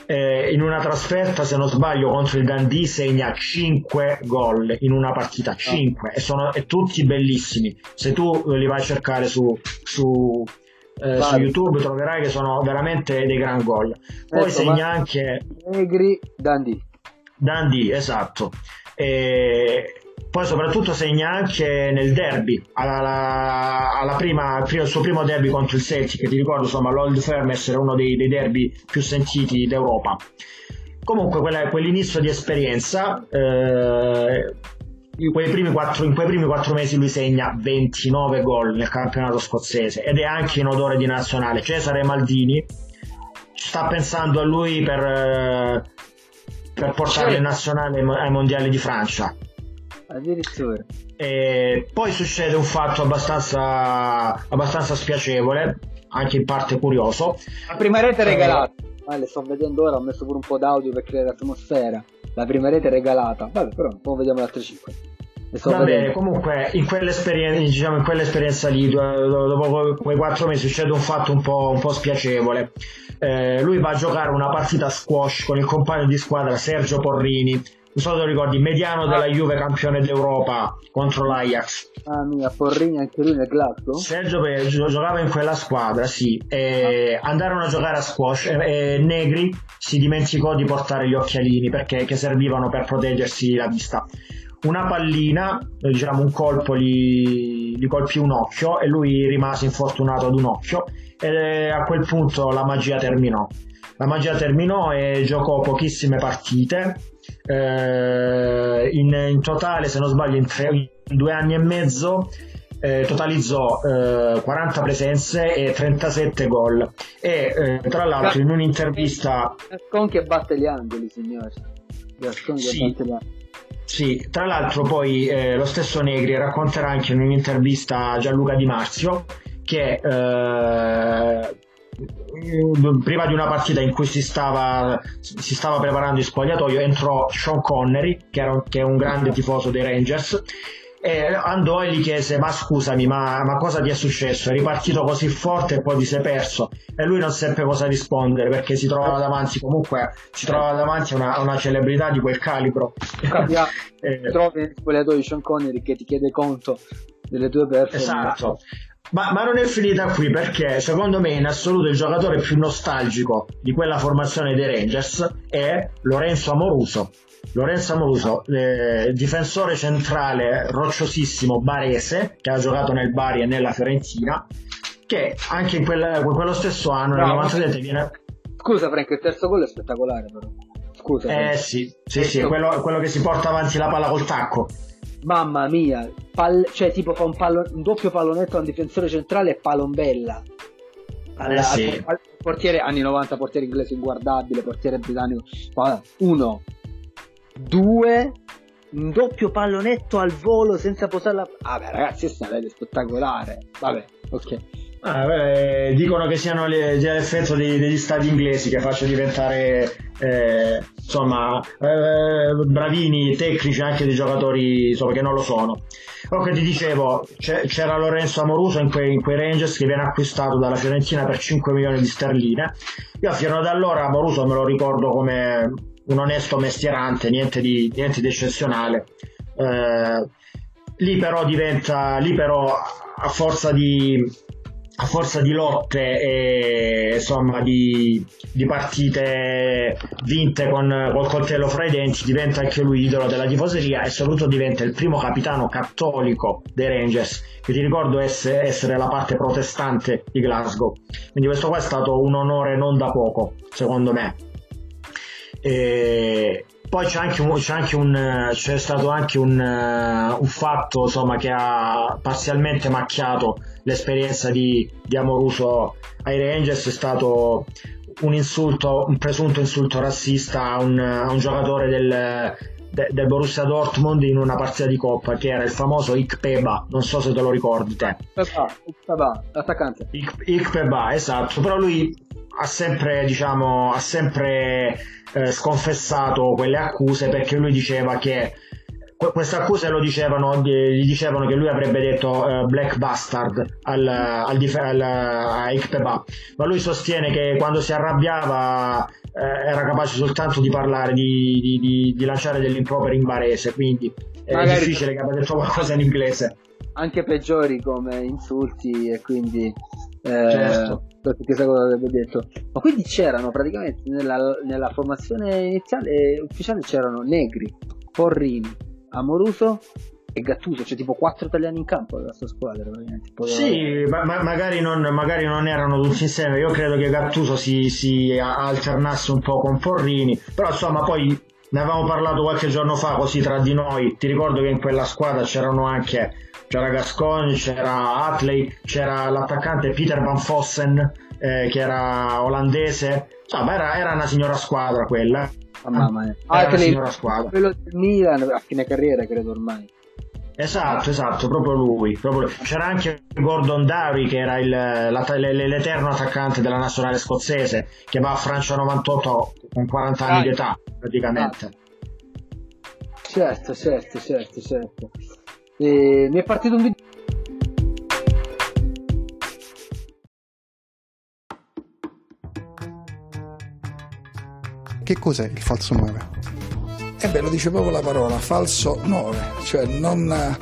eh, in una trasferta, se non sbaglio, contro il Dundee segna 5 gol in una partita, 5 e sono e tutti bellissimi. Se tu li vai a cercare su, su, eh, su YouTube troverai che sono veramente dei gran gol. Poi ecco, segna anche Negri Dundee. Dundee, esatto. E, poi soprattutto segna anche nel derby, alla, alla prima, al suo primo derby contro il Celtic, che ti ricordo insomma l'Old Firm essere uno dei, dei derby più sentiti d'Europa. Comunque quella, quell'inizio di esperienza, eh, in, quei quattro, in quei primi quattro mesi lui segna 29 gol nel campionato scozzese ed è anche in odore di nazionale. Cesare Maldini sta pensando a lui per, eh, per portarlo in nazionale ai mondiali di Francia Addirittura. E poi succede un fatto abbastanza, abbastanza spiacevole, anche in parte curioso. La prima rete è regalata. Eh, le sto vedendo ora, ho messo pure un po' d'audio per creare atmosfera. La prima rete regalata. Vabbè, però poi vediamo le altre 5. Vabbè, comunque in quell'esperienza, diciamo, in quell'esperienza lì, dopo quei quattro mesi succede un fatto un po', un po spiacevole. Eh, lui va a giocare una partita squash con il compagno di squadra Sergio Porrini non so se lo ricordi, mediano della Juve campione d'Europa contro l'Ajax. Ah mia, Porrini anche lui nel Glasgow? Sergio Peggio giocava in quella squadra, sì, e ah. andarono a giocare a squash e, Negri si dimenticò di portare gli occhialini perché che servivano per proteggersi la vista. Una pallina, diciamo un colpo gli, gli colpì un occhio e lui rimase infortunato ad un occhio e a quel punto la magia terminò. La magia terminò e giocò pochissime partite eh, in, in, totale, se non sbaglio, in, tre, in due anni e mezzo eh, totalizzò eh, 40 presenze e 37 gol. E eh, tra l'altro, in un'intervista. Gascon che batte gli angoli, signori. Gascon che sì. batte gli angoli. Sì, tra l'altro poi eh, lo stesso Negri racconterà anche in un'intervista a Gianluca Di Marzio che eh, prima di una partita in cui si stava, si stava preparando in spogliatoio entrò Sean Connery che, era, che è un grande tifoso dei Rangers e andò e gli chiese ma scusami ma, ma, cosa ti è successo? È ripartito così forte e poi ti sei perso? E lui non seppe cosa rispondere perché si trovava davanti comunque si trovava davanti a una, una celebrità di quel calibro. Capia, eh, trovi il spogliatoio di Sean Connery che ti chiede conto delle tue performance. Esatto ma, ma, non è finita qui perché secondo me in assoluto il giocatore più nostalgico di quella formazione dei Rangers è Lorenzo Amoruso. Lorenzo Amoruso, eh, difensore centrale rocciosissimo barese che ha giocato nel Bari e nella Fiorentina, che anche in, quel, in quello stesso anno, nel 97, viene... Scusa Frank, il terzo gol è spettacolare però. Scusa. Eh sì, sì, sì, quello, quello che si porta avanti la palla col tacco mamma mia, pal- cioè tipo fa un, pallon- un, doppio pallonetto a un difensore centrale e palombella. Allora, eh sì. al, al portiere anni 90, portiere inglese inguardabile, portiere britannico. Uno, due, un doppio pallonetto al volo senza posarla. Vabbè, ragazzi, questa è spettacolare. Vabbè, ok. Ah, beh, dicono che siano le, l'effetto dei, degli stati inglesi che faccia diventare eh, insomma eh, bravini tecnici anche dei giocatori insomma, che non lo sono. Comunque ti dicevo, c'era Lorenzo Amoruso in quei, in quei, Rangers che viene acquistato dalla Fiorentina per 5 milioni di sterline. Io fino ad allora Amoruso me lo ricordo come un onesto mestierante, niente di, niente di eccezionale. Eh, lì però diventa, lì però a forza di, a forza di lotte e insomma di, di partite vinte con col coltello fra i denti diventa anche lui idolo della tifoseria e soprattutto diventa il primo capitano cattolico dei Rangers che ti ricordo essere, essere la parte protestante di Glasgow. Quindi questo qua è stato un onore non da poco secondo me. E poi c'è, anche un, c'è, anche un, c'è stato anche un, un, fatto insomma, che ha parzialmente macchiato l'esperienza di, di Amoruso ai Rangers, è stato un insulto, un presunto insulto razzista a un, a un giocatore del, de, del Borussia Dortmund in una partita di Coppa che era il famoso Ikpeba, non so se te lo ricordi te. Ikpeba, l'attaccante. Ikpeba, esatto, però lui ha sempre, diciamo, ha sempre eh, sconfessato quelle accuse perché lui diceva che queste accuse lo dicevano, gli dicevano che lui avrebbe detto uh, black bastard al, al, dif- al, a Ikpeba, ma lui sostiene che quando si arrabbiava eh, era capace soltanto di parlare, di, di, di, di lanciare degli improperi in barese, quindi è Magari difficile che abbia detto qualcosa in inglese. Anche peggiori come insulti e quindi... Eh, certo chissà cosa avrebbe detto. Ma quindi c'erano praticamente nella, nella formazione iniziale ufficiale c'erano Negri, Porrini, Amoruso e Gattuso, cioè tipo quattro italiani in campo della sua squadra. Tipo, sì, ma, ma magari, non, magari, non, erano tutti insieme. Io credo che Gattuso si, si alternasse un po' con Porrini, però insomma poi ne avevamo parlato qualche giorno fa così tra di noi. Ti ricordo che in quella squadra c'erano anche c'era Gascon, c'era Atley, c'era l'attaccante Peter Van Fossen eh, che era olandese. Insomma, era, era, una signora squadra quella. Oh, mamma mia. Era una signora squadra. Quello del Milan a fine carriera, credo ormai. Esatto, esatto, proprio lui, proprio. C'era anche Gordon Dowie che era il, l'eterno attaccante della nazionale scozzese che va a Francia 98 con 40 anni ah, di età praticamente. Certo, certo, certo, certo. E mi è partito un video Che cos'è il falso 9? Eh beh, lo dice proprio la parola, falso 9, cioè non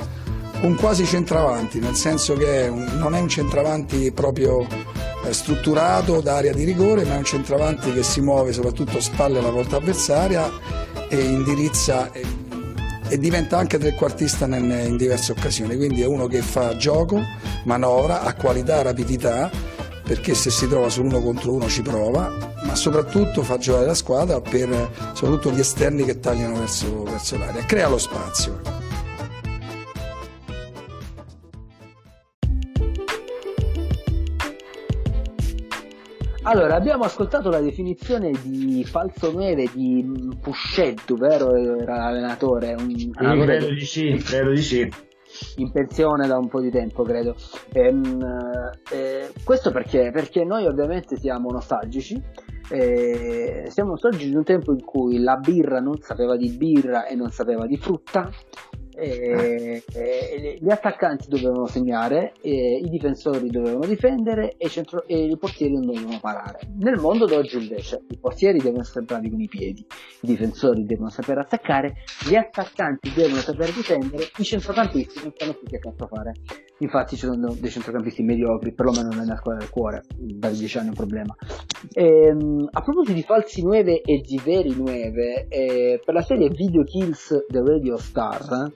un quasi centravanti, nel senso che non è un centravanti proprio eh, strutturato da area di rigore, ma è un centravanti che si muove soprattutto spalle alla volta avversaria e indirizza e, e diventa anche trequartista in, in diverse occasioni, quindi è uno che fa gioco, manovra, ha qualità, rapidità perché se si trova su uno contro uno ci prova, ma soprattutto fa giocare la squadra per soprattutto gli esterni che tagliano verso, verso l'aria, crea lo spazio. Allora, abbiamo ascoltato la definizione di falso 9 di Puscetto, vero? Era l'allenatore. Un... credo di sì, credo di sì in pensione da un po' di tempo, credo. Ehm, eh, questo perché? Perché noi ovviamente siamo nostalgici. Eh, siamo nostalgici di un tempo in cui la birra non sapeva di birra e non sapeva di frutta e, e, gli attaccanti dovevano segnare, i difensori dovevano difendere e, centro, e, i portieri non dovevano parare. Nel mondo d'oggi invece i portieri devono essere bravi con i piedi, i difensori devono sapere attaccare, gli attaccanti devono sapere difendere, i centrocampisti non sanno più che cazzo fare. Infatti ci sono dei centrocampisti mediocri, perlomeno nella squadra del cuore, da 10 anni è un problema. E, ehm, a proposito di falsi 9 e di veri 9, eh, per la serie Video Kills The Radio Star,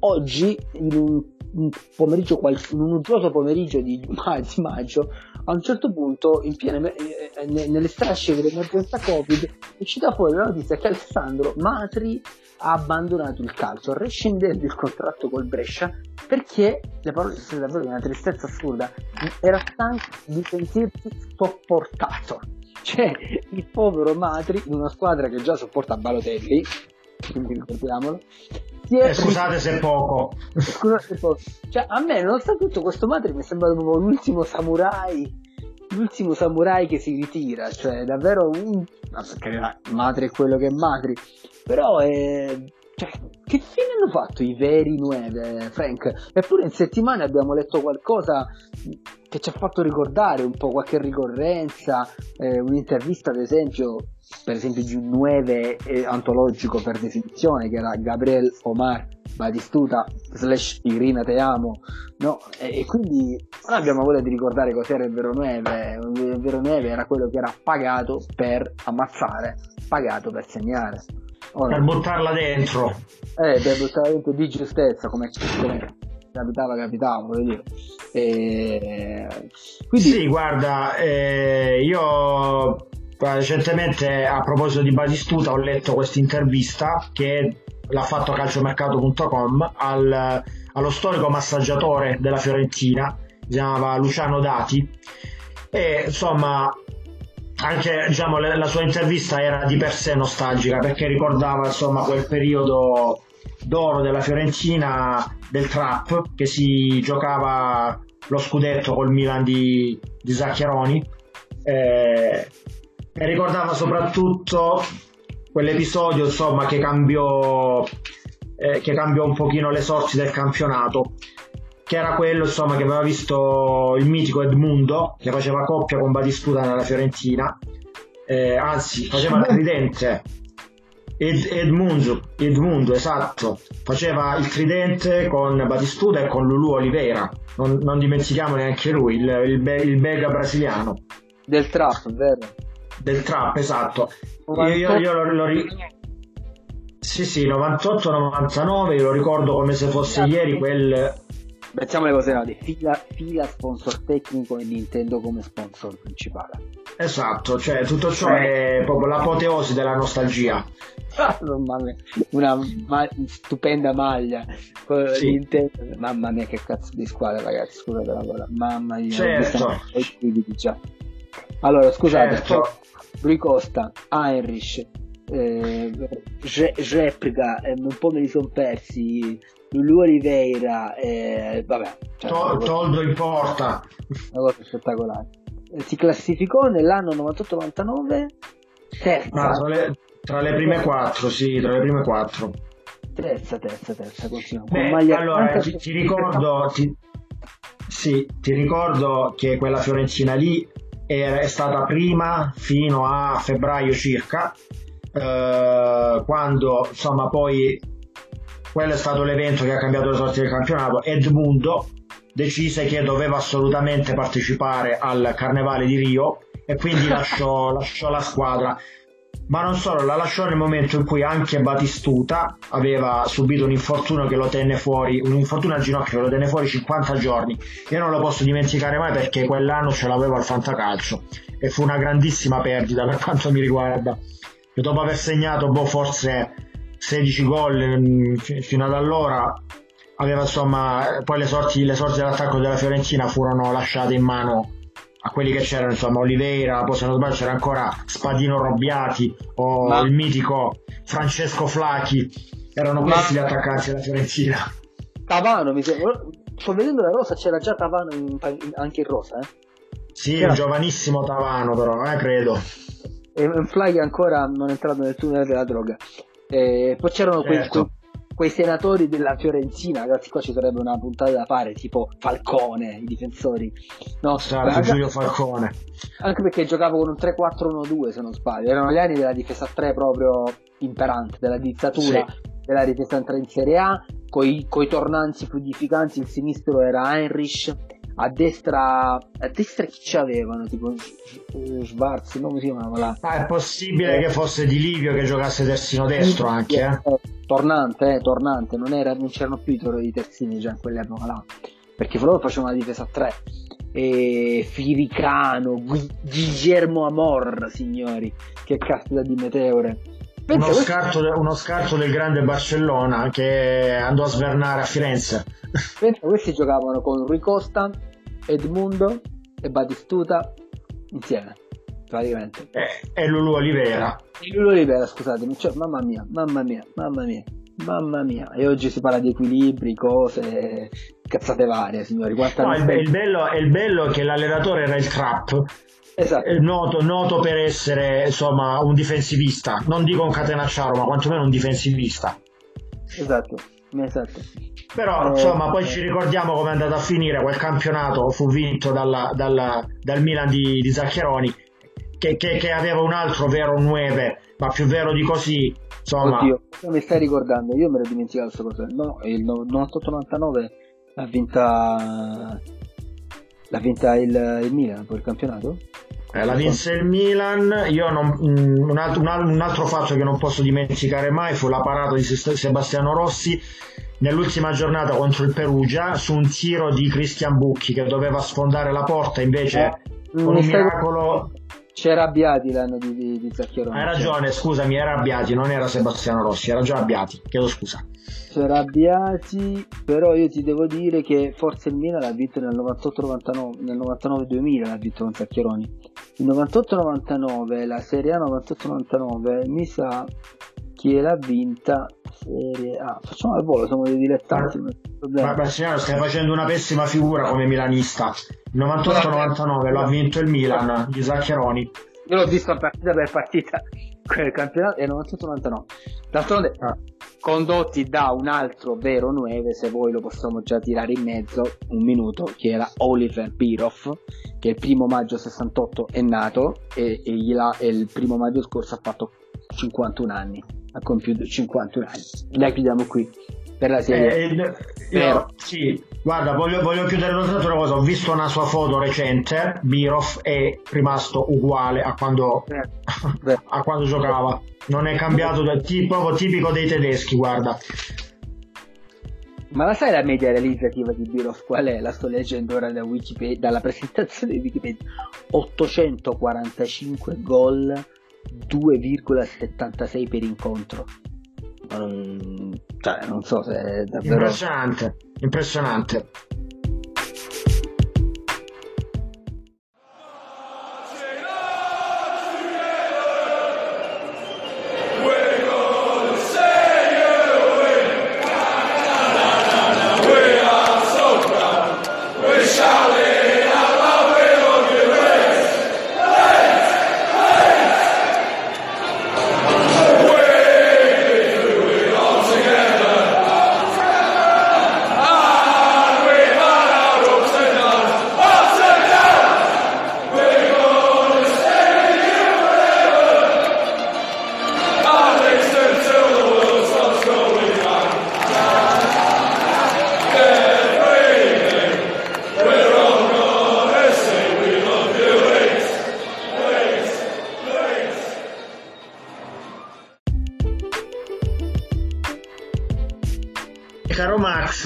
oggi in un, un pomeriggio, in un uggioso pomeriggio di, di maggio, a un certo punto, in piena, eh, eh nelle strasciche dell'emergenza Covid, è uscita fuori la notizia che Alessandro Matri ha abbandonato il calcio, rescindendo il contratto col Brescia perché le parole sono davvero una tristezza assurda. Era stanco di sentirsi sopportato. Cioè, il povero Matri in una squadra che già sopporta Balotelli, quindi ricordiamolo, eh, scusate se è poco. Scusate se è poco. Cioè, a me, nonostante tutto, questo Matri mi sembra proprio l'ultimo samurai. L'ultimo samurai che si ritira, cioè davvero un. No, perché Matri è quello che è Matri. Però è. Cioè, che fine hanno fatto i veri nuove, Frank? Eppure in settimana abbiamo letto qualcosa che ci ha fatto ricordare un po' qualche ricorrenza, eh, un'intervista ad esempio per esempio di un 9 eh, antologico per definizione che era Gabriel Omar Batistuta slash Irina Te Amo. No? e, e, quindi non abbiamo voglia di ricordare cos'era il vero 9 il vero 9 era quello che era pagato per ammazzare pagato per segnare. Ora, per buttarla dentro. Eh, per buttarla dentro di giustezza come, come capitava capitava voglio dire. E... quindi... sì guarda eh, io recentemente a proposito di Batistuta ho letto questa intervista che l'ha fatto a calciomercato.com al, allo storico massaggiatore della Fiorentina si chiamava Luciano Dati. E insomma anche diciamo, la sua intervista era di per sé nostalgica perché ricordava insomma quel periodo d'oro della Fiorentina del trap che si giocava lo scudetto col Milan di, di Zaccheroni. Eh, e ricordava soprattutto quell'episodio insomma che cambiò eh, che cambiò un pochino le sorti del campionato che era quello insomma che aveva visto il mitico Edmundo che faceva coppia con Batistuta nella Fiorentina eh, anzi faceva il tridente. Ed, Edmundo, Edmundo esatto faceva il tridente con Batistuta e con Lulu Oliveira non, non dimentichiamo neanche lui il, il, il belga brasiliano. Del trap vero del trap, esatto. Io, io, io lo, lo ri... Sì, sì, 98-99, io lo ricordo come se fosse ieri quel... Mettiamo le cose nate, fila, fila sponsor tecnico e Nintendo come sponsor principale. Esatto, cioè tutto ciò è proprio l'apoteosi della nostalgia. Una ma- stupenda maglia. Sì. Mamma mia che cazzo di squadra ragazzi, scusate la parola. Mamma mia. Certo. Allora, scusate, certo. Rui Costa, Heinrich, eh, Replica, eh, un po' me li sono persi, Lulu Oliveira, eh, vabbè. Cioè, Tol- Toldo in porta. Una cosa spettacolare. Eh, si classificò nell'anno 98-99 terza. Ah, tra, le, tra, le, prime quattro, sì, tra le prime quattro. Terza, terza, terza, continuiamo. Beh, allora, ti, ti ricordo... Ti, sì, ti ricordo che quella Fiorentina lì è stata prima fino a febbraio circa, eh, quando insomma poi quello è stato l'evento che ha cambiato le sorti del campionato. Edmundo decise che doveva assolutamente partecipare al Carnevale di Rio e quindi lasciò, lasciò la squadra ma non solo, la lasciò nel momento in cui anche Batistuta aveva subito un infortunio che lo tenne fuori, un infortunio al ginocchio che lo tenne fuori 50 giorni. Io non lo posso dimenticare mai perché quell'anno ce l'avevo al fantacalcio e fu una grandissima perdita per quanto mi riguarda. E dopo aver segnato boh, forse 16 gol mm, fino ad allora, aveva insomma, poi le sorti, le sorti dell'attacco della Fiorentina furono lasciate in mano a quelli che c'erano, insomma, Oliveira, poi se non sbaglio c'era ancora Spadino Robbiati o Ma... il mitico Francesco Flachi, erano questi Ma... gli attaccanti della Fiorentina. Tavano, mi sembra. Sto vedendo la rosa, c'era già Tavano in, anche in rosa, eh? Sì, c'era... un giovanissimo Tavano però, eh, credo. E Flachi ancora non è entrato nel tunnel della droga. E poi c'erano certo. quei, quei senatori della Fiorentina, ragazzi, qua ci sarebbe una puntata da fare, tipo Falcone, i difensori. No, Salve Giulio Falcone. Anche perché giocavo con un 3-4-1-2, se non sbaglio. Erano gli anni della difesa 3 proprio imperante, della dittatura sì. della difesa 3 in Serie A, coi, coi tornanti fluidificanti, il sinistro era Heinrich, a destra a destra chi ci avevano tipo Schwarz come si chiamava là ah, è possibile eh. che fosse Di Livio che giocasse terzino destro anche eh? tornante eh, tornante non, era, non c'erano più i terzini già in quell'epoca là perché loro facevano una difesa a tre e Firicano Guillermo Amor signori che caspita di meteore uno, questo... scarto, uno scarto del grande Barcellona che andò a svernare a Firenze Pensa, questi giocavano con Rui Costa Edmundo e Batistuta insieme, praticamente. E, e Lulu Olivera. E Lulu Olivera, scusatemi, cioè, mamma mia, mamma mia, mamma mia. Mamma mia, e oggi si parla di equilibri, cose, cazzate varie, signori. No, il, il, bello, il bello è che l'allenatore era il Trap, esatto. noto, noto, per essere insomma un difensivista, non dico un catenacciaro, ma quantomeno un difensivista. Esatto, esatto. Però eh, insomma poi ci ricordiamo come è andato a finire quel campionato, fu vinto dalla, dalla, dal Milan di, di Zaccheroni, che, che, che, aveva un altro vero 9, ma più vero di così. Insomma, Oddio, mi stai ricordando? Io me l'ho dimenticato questa cosa. No, il 98-99 l'ha vinta, l'ha vinta il, il Milan per il campionato? Eh, la vinse il Milan. Io non, un, altro, un, altro, fatto che non posso dimenticare mai fu la parata di Sebastiano Rossi nell'ultima giornata contro il Perugia su un tiro di Cristian Bucchi che doveva sfondare la porta, invece eh, con un miracolo c'era Abbiati l'anno di, di, di Zaccheroni. Hai ragione, c'era. scusami, era Abbiati, non era Sebastiano Rossi, era già Abbiati, chiedo scusa. C'era Abbiati, però io ti devo dire che forse il Milan l'ha vinto nel 98-99, nel 99-2000 l'ha vinto con Zaccheroni. Il 98-99, la Serie A 98-99, mi sa che l'ha vinta Serie A. Facciamo al volo, siamo dei dilettanti. Ma, ma signora, stai facendo una pessima figura come milanista. Il 98-99 l'ha vinto il Milan di Zaccheroni. Io l'ho visto partita per partita quel campionato e 98-99. D'altronde, ah. condotti da un altro vero 9, se voi lo possiamo già tirare in mezzo, un minuto, che era Oliver Birov, che il primo maggio 68 è nato e, e, e il primo maggio scorso ha fatto 51 anni ha compiuto 51 anni. La chiudiamo qui per la serie. Eh, io, io, sì, guarda, voglio, voglio chiudere una cosa. Ho visto una sua foto recente. Birov è rimasto uguale a quando, eh, a quando giocava. Non è cambiato, del tipo, proprio tipico dei tedeschi, guarda. Ma la sai la media realizzativa di Birov qual è? La sto leggendo ora da Wikipedia, dalla presentazione di Wikipedia. 845 gol 2,76 per incontro. Um, cioè, non so se è davvero... Impressionante, impressionante.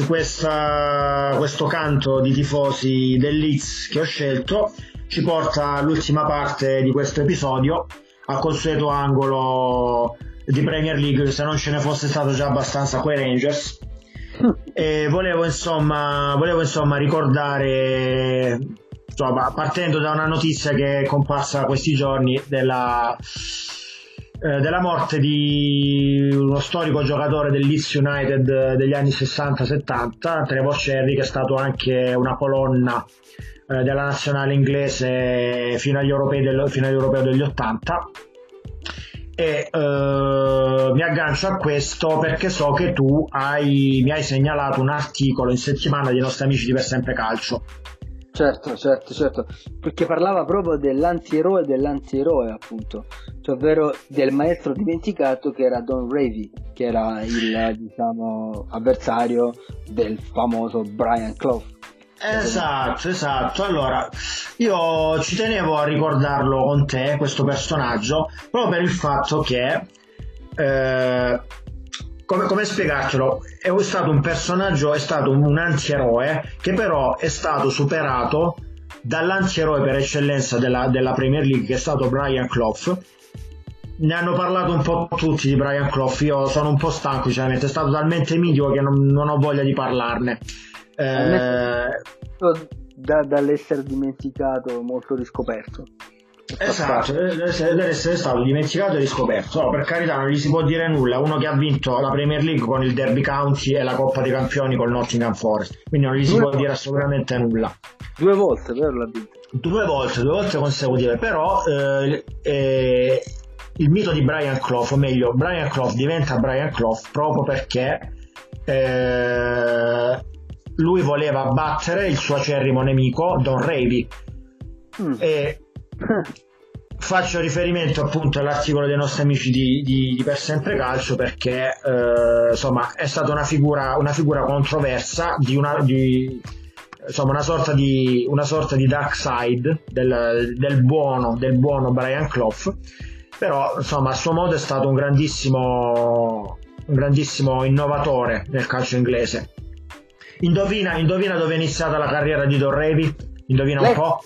Questa, questo canto di tifosi del Leeds che ho scelto ci porta all'ultima parte di questo episodio, al consueto angolo di Premier League, se non ce ne fosse stato già abbastanza quei Rangers. E volevo insomma, volevo insomma ricordare, insomma, partendo da una notizia che è comparsa questi giorni della eh, della morte di uno storico giocatore del Leeds United degli anni 60-70, Trevor Cherry, che è stato anche una colonna eh, della nazionale inglese fino agli europei, del, fino agli europei degli 80 e uh, mi aggancio a questo perché so che tu hai, mi hai segnalato un articolo in settimana dei nostri amici di Per Sempre Calcio Certo, certo, certo, perché parlava proprio dell'antieroe dell'antieroe, appunto, cioè ovvero del maestro dimenticato che era Don Ravy, che era il, diciamo, avversario del famoso Brian Clough. Esatto, esatto. Allora, io ci tenevo a ricordarlo con te, questo personaggio, proprio per il fatto che eh, come, come, spiegarcelo? È stato un personaggio, è stato un antieroe che però è stato superato dall'antieroe per eccellenza della, della Premier League che è stato Brian Clough. Ne hanno parlato un po' tutti di Brian Clough, io sono un po' stanco, sinceramente, è stato talmente mitico che non, non ho voglia di parlarne. Eh... Da, dall'essere dimenticato molto riscoperto Esatto, deve essere, deve essere stato dimenticato e riscoperto. No, per carità, non gli si può dire nulla. Uno che ha vinto la Premier League con il Derby County e la Coppa dei Campioni con il Nottingham Forest, quindi non gli si Due può volte. dire assolutamente nulla. Due volte, però l'ha vinto. Due volte, due volte consecutive, però eh, eh, il mito di Brian Clough, o meglio, Brian Clough diventa Brian Clough proprio perché eh, lui voleva battere il suo acerrimo nemico Don Ravy Mm. e faccio riferimento appunto all'articolo dei nostri amici di, di, di Per Sempre Calcio perché eh, insomma è stata una figura, una figura controversa di una, di, insomma, una sorta di una sorta di dark side del, del buono del buono Brian Clough. Però insomma a suo modo è stato un grandissimo un grandissimo innovatore nel calcio inglese. Indovina, indovina dove è iniziata la carriera di Don Revy? Indovina un Lei- po'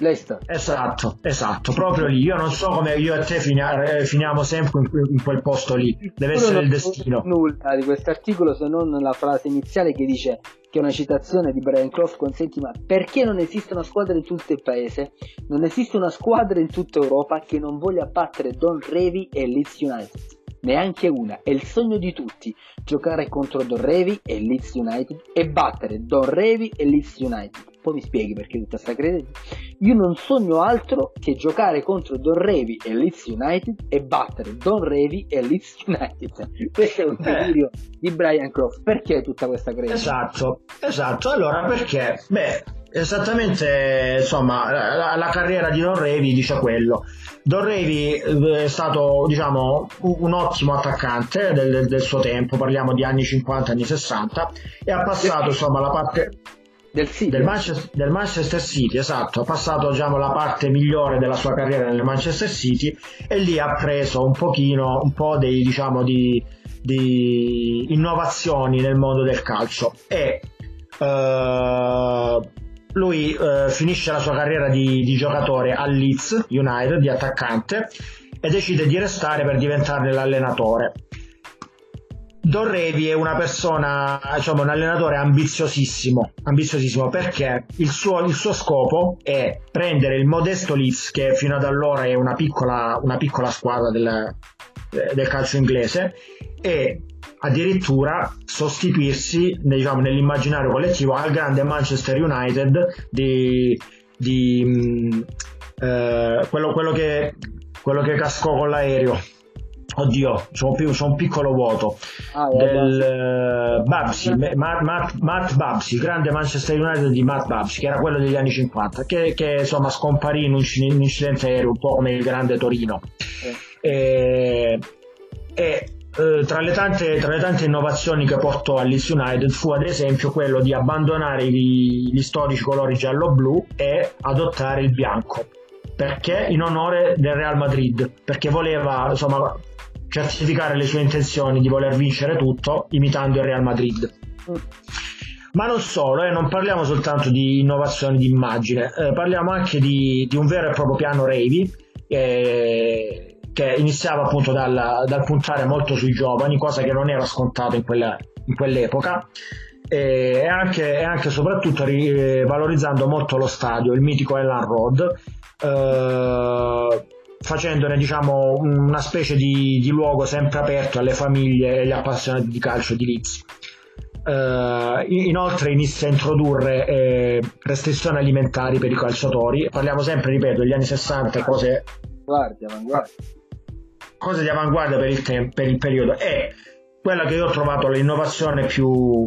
Leicester. Esatto, esatto, proprio lì. Io non so come io e te finia- eh, finiamo sempre in, in quel posto lì. Deve essere non il destino. nulla di questo articolo se non la frase iniziale che dice che è una citazione di Brian Clough consenti ma perché non esiste una squadra in tutto il paese non esiste una squadra in tutta Europa che non voglia battere Don Revy e Leeds United neanche una è il sogno di tutti giocare contro Don Revy e Leeds United e battere Don Revy e Leeds United poi mi spieghi perché tutta sta credenza io non sogno altro che giocare contro Don Revy e Leeds United e battere Don Revy e Leeds United. Questo è un Eh. delirio di Brian Croft. Perché tutta questa credenza? Esatto, esatto. Allora perché? Beh, esattamente insomma la, la carriera di Don Revi dice quello. Don Revi eh, è stato diciamo un, ottimo attaccante del, del- del suo tempo, parliamo di anni 50, anni 60 e ha passato insomma la parte Del del Manchester, del Manchester City, esatto, ha passato diciamo, la parte migliore della sua carriera nel Manchester City e lì ha preso un pochino, un po' dei, diciamo, di, di innovazioni nel mondo del calcio. E eh, lui eh, finisce la sua carriera di, di giocatore al Leeds United, di attaccante e decide di restare per diventarne l'allenatore. Don Revi è una persona, diciamo, un allenatore ambiziosissimo, ambiziosissimo perché il suo, il suo scopo è prendere il modesto Leeds, che fino ad allora è una piccola, una piccola squadra del, del calcio inglese, e addirittura sostituirsi diciamo, nell'immaginario collettivo al grande Manchester United di, di mh, eh, quello, quello che, quello che cascò con l'aereo. Oddio, c'è un, pi- c'è un piccolo vuoto Ah, del eh, Babsi, Matt, Matt, Matt Babsi, grande Manchester United di Matt Babsi, che era quello degli anni 50, che, che, insomma scomparì in un, in un incidente aereo, un po' come il grande Torino. E, e, eh, tra, le tante, tra le tante innovazioni che portò al Leeds United fu ad esempio quello di abbandonare i- gli storici colori giallo-blu e adottare il bianco. Perché? In onore del Real Madrid, perché voleva insomma certificare le sue intenzioni di voler vincere tutto imitando il Real Madrid. Ma non solo, eh, non parliamo soltanto di innovazioni di immagine, eh, parliamo anche di, di un vero e proprio piano Revi eh, che iniziava appunto dal, dal puntare molto sui giovani, cosa che non era scontata in, quella- in quell'epoca. E anche, e anche soprattutto eh, valorizzando molto lo stadio, il mitico Elland Road, eh, facendone diciamo una specie di, di luogo sempre aperto alle famiglie e agli appassionati di calcio di Leeds. Eh, inoltre inizia a introdurre eh, restrizioni alimentari per i calciatori, parliamo sempre, ripeto, degli anni 60, cose, Guardia, avanguardia. cose di avanguardia per il, tem- per il periodo e quella che io ho trovato l'innovazione più,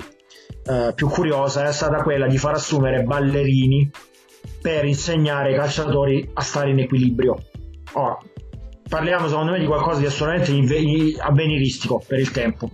eh, più curiosa è stata quella di far assumere ballerini per insegnare ai calciatori a stare in equilibrio. Ora, parliamo secondo me di qualcosa di assolutamente avveniristico per il tempo.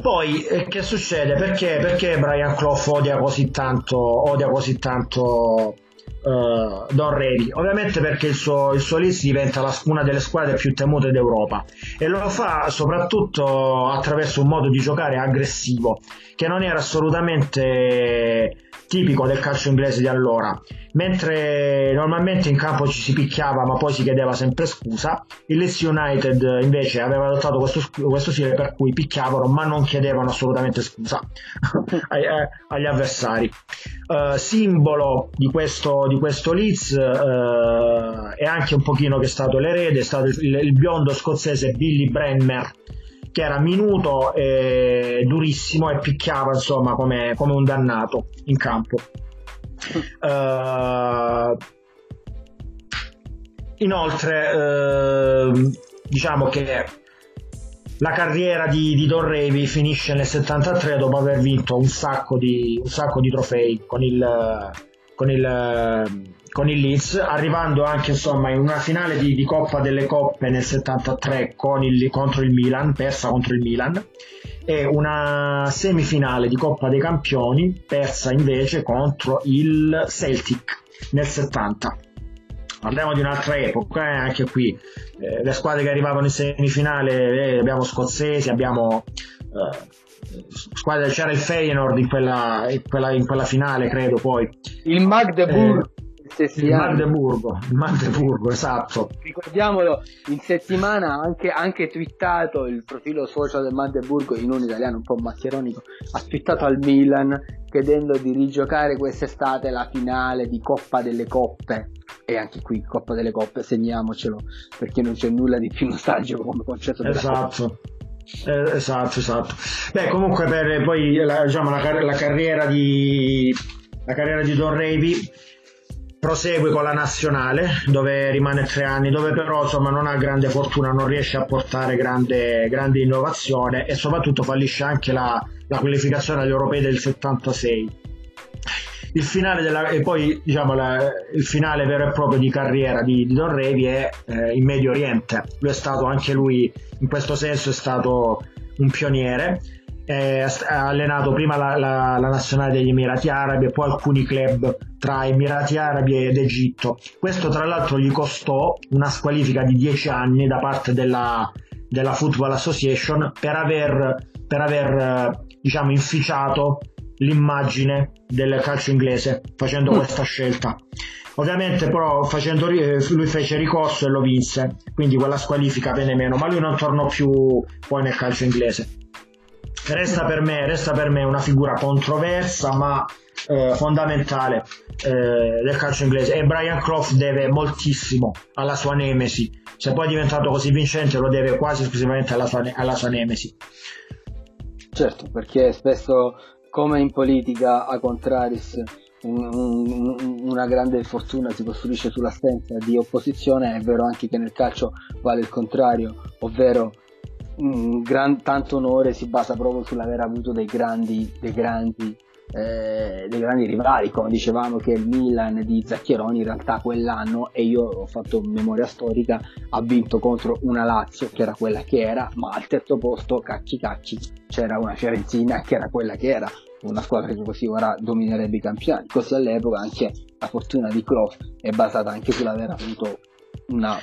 Poi eh, che succede? Perché, perché Brian Clough odia così tanto, odia così tanto eh, Don Revy? Ovviamente perché il suo, il suo Leeds diventa la- una delle squadre più temute d'Europa e lo fa soprattutto attraverso un modo di giocare aggressivo che non era assolutamente tipico del calcio inglese di allora. Mentre normalmente in campo ci si picchiava ma poi si chiedeva sempre scusa, il Leeds United invece aveva adottato questo, stile per cui picchiavano ma non chiedevano assolutamente scusa eh, agli avversari. Eh, simbolo di questo, di questo Leeds eh, è anche un pochino che è stato l'erede, è stato il, il biondo scozzese Billy Brenner che era minuto e durissimo e picchiava insomma come, come un dannato in campo. Uh, inoltre uh, diciamo che la carriera di, di Don Revy finisce nel 73 dopo aver vinto un sacco di, un sacco di trofei con il, con il, con il Leeds, arrivando anche insomma in una finale di, di Coppa delle Coppe nel 73 il, contro il Milan, persa contro il Milan, e una semifinale di Coppa dei Campioni, persa invece contro il Celtic nel 70 parliamo di un'altra epoca, eh, anche qui eh, le squadre che arrivavano in semifinale, eh, abbiamo scozzesi, abbiamo eh, squadre, c'era il Feyenoord in quella, in, quella, in quella, finale, credo poi. Il Magdeburg. Il Magdeburgo, il Magdeburgo, esatto. Ricordiamolo, in settimana ha anche, anche twittato il profilo social del Magdeburgo in un italiano un po' maccheronico, ha twittato al Milan chiedendo di rigiocare quest'estate la finale di Coppa delle Coppe. E anche qui Coppa delle Coppe segniamocelo perché non c'è nulla di più nostalgico come concetto esatto. Eh, esatto esatto. Beh comunque per poi la, diciamo, la, la carriera di la carriera di Don Revi prosegue con la nazionale dove rimane tre anni dove però insomma non ha grande fortuna non riesce a portare grande, grande innovazione e soprattutto fallisce anche la, la qualificazione agli europei del 76 il finale della, poi diciamo la, il finale vero e proprio di carriera di, di Don Revi è eh, in Medio Oriente. Lui è stato anche lui in questo senso è stato un pioniere eh, ha allenato prima la, la, la, nazionale degli Emirati Arabi e poi alcuni club tra Emirati Arabi ed Egitto questo tra l'altro gli costò una squalifica di 10 anni da parte della, della Football Association per aver, per aver eh, diciamo inficiato l'immagine del calcio inglese facendo mm. questa scelta. Ovviamente però facendo, lui fece ricorso e lo vinse, quindi quella squalifica venne meno, ma lui non tornò più poi nel calcio inglese. Resta per me, resta per me una figura controversa ma eh, fondamentale eh, del calcio inglese e Brian Croft deve moltissimo alla sua nemesi. Se poi è diventato così vincente lo deve quasi esclusivamente alla sua, alla sua nemesi. Certo, perché spesso come in politica a contraris un, un, una grande fortuna si costruisce sull'assenza di opposizione, è vero anche che nel calcio vale il contrario, ovvero un gran, tanto onore si basa proprio sull'aver avuto dei grandi, dei grandi eh, dei grandi rivali, come dicevamo che il Milan di Zaccheroni in realtà quell'anno, e io ho fatto memoria storica, ha vinto contro una Lazio che era quella che era, ma al terzo posto, cacchi cacchi, c'era una Fiorentina che era quella che era, una squadra che così ora dominerebbe i campionati. Così all'epoca anche la fortuna di Klopp è basata anche sull'aver avuto una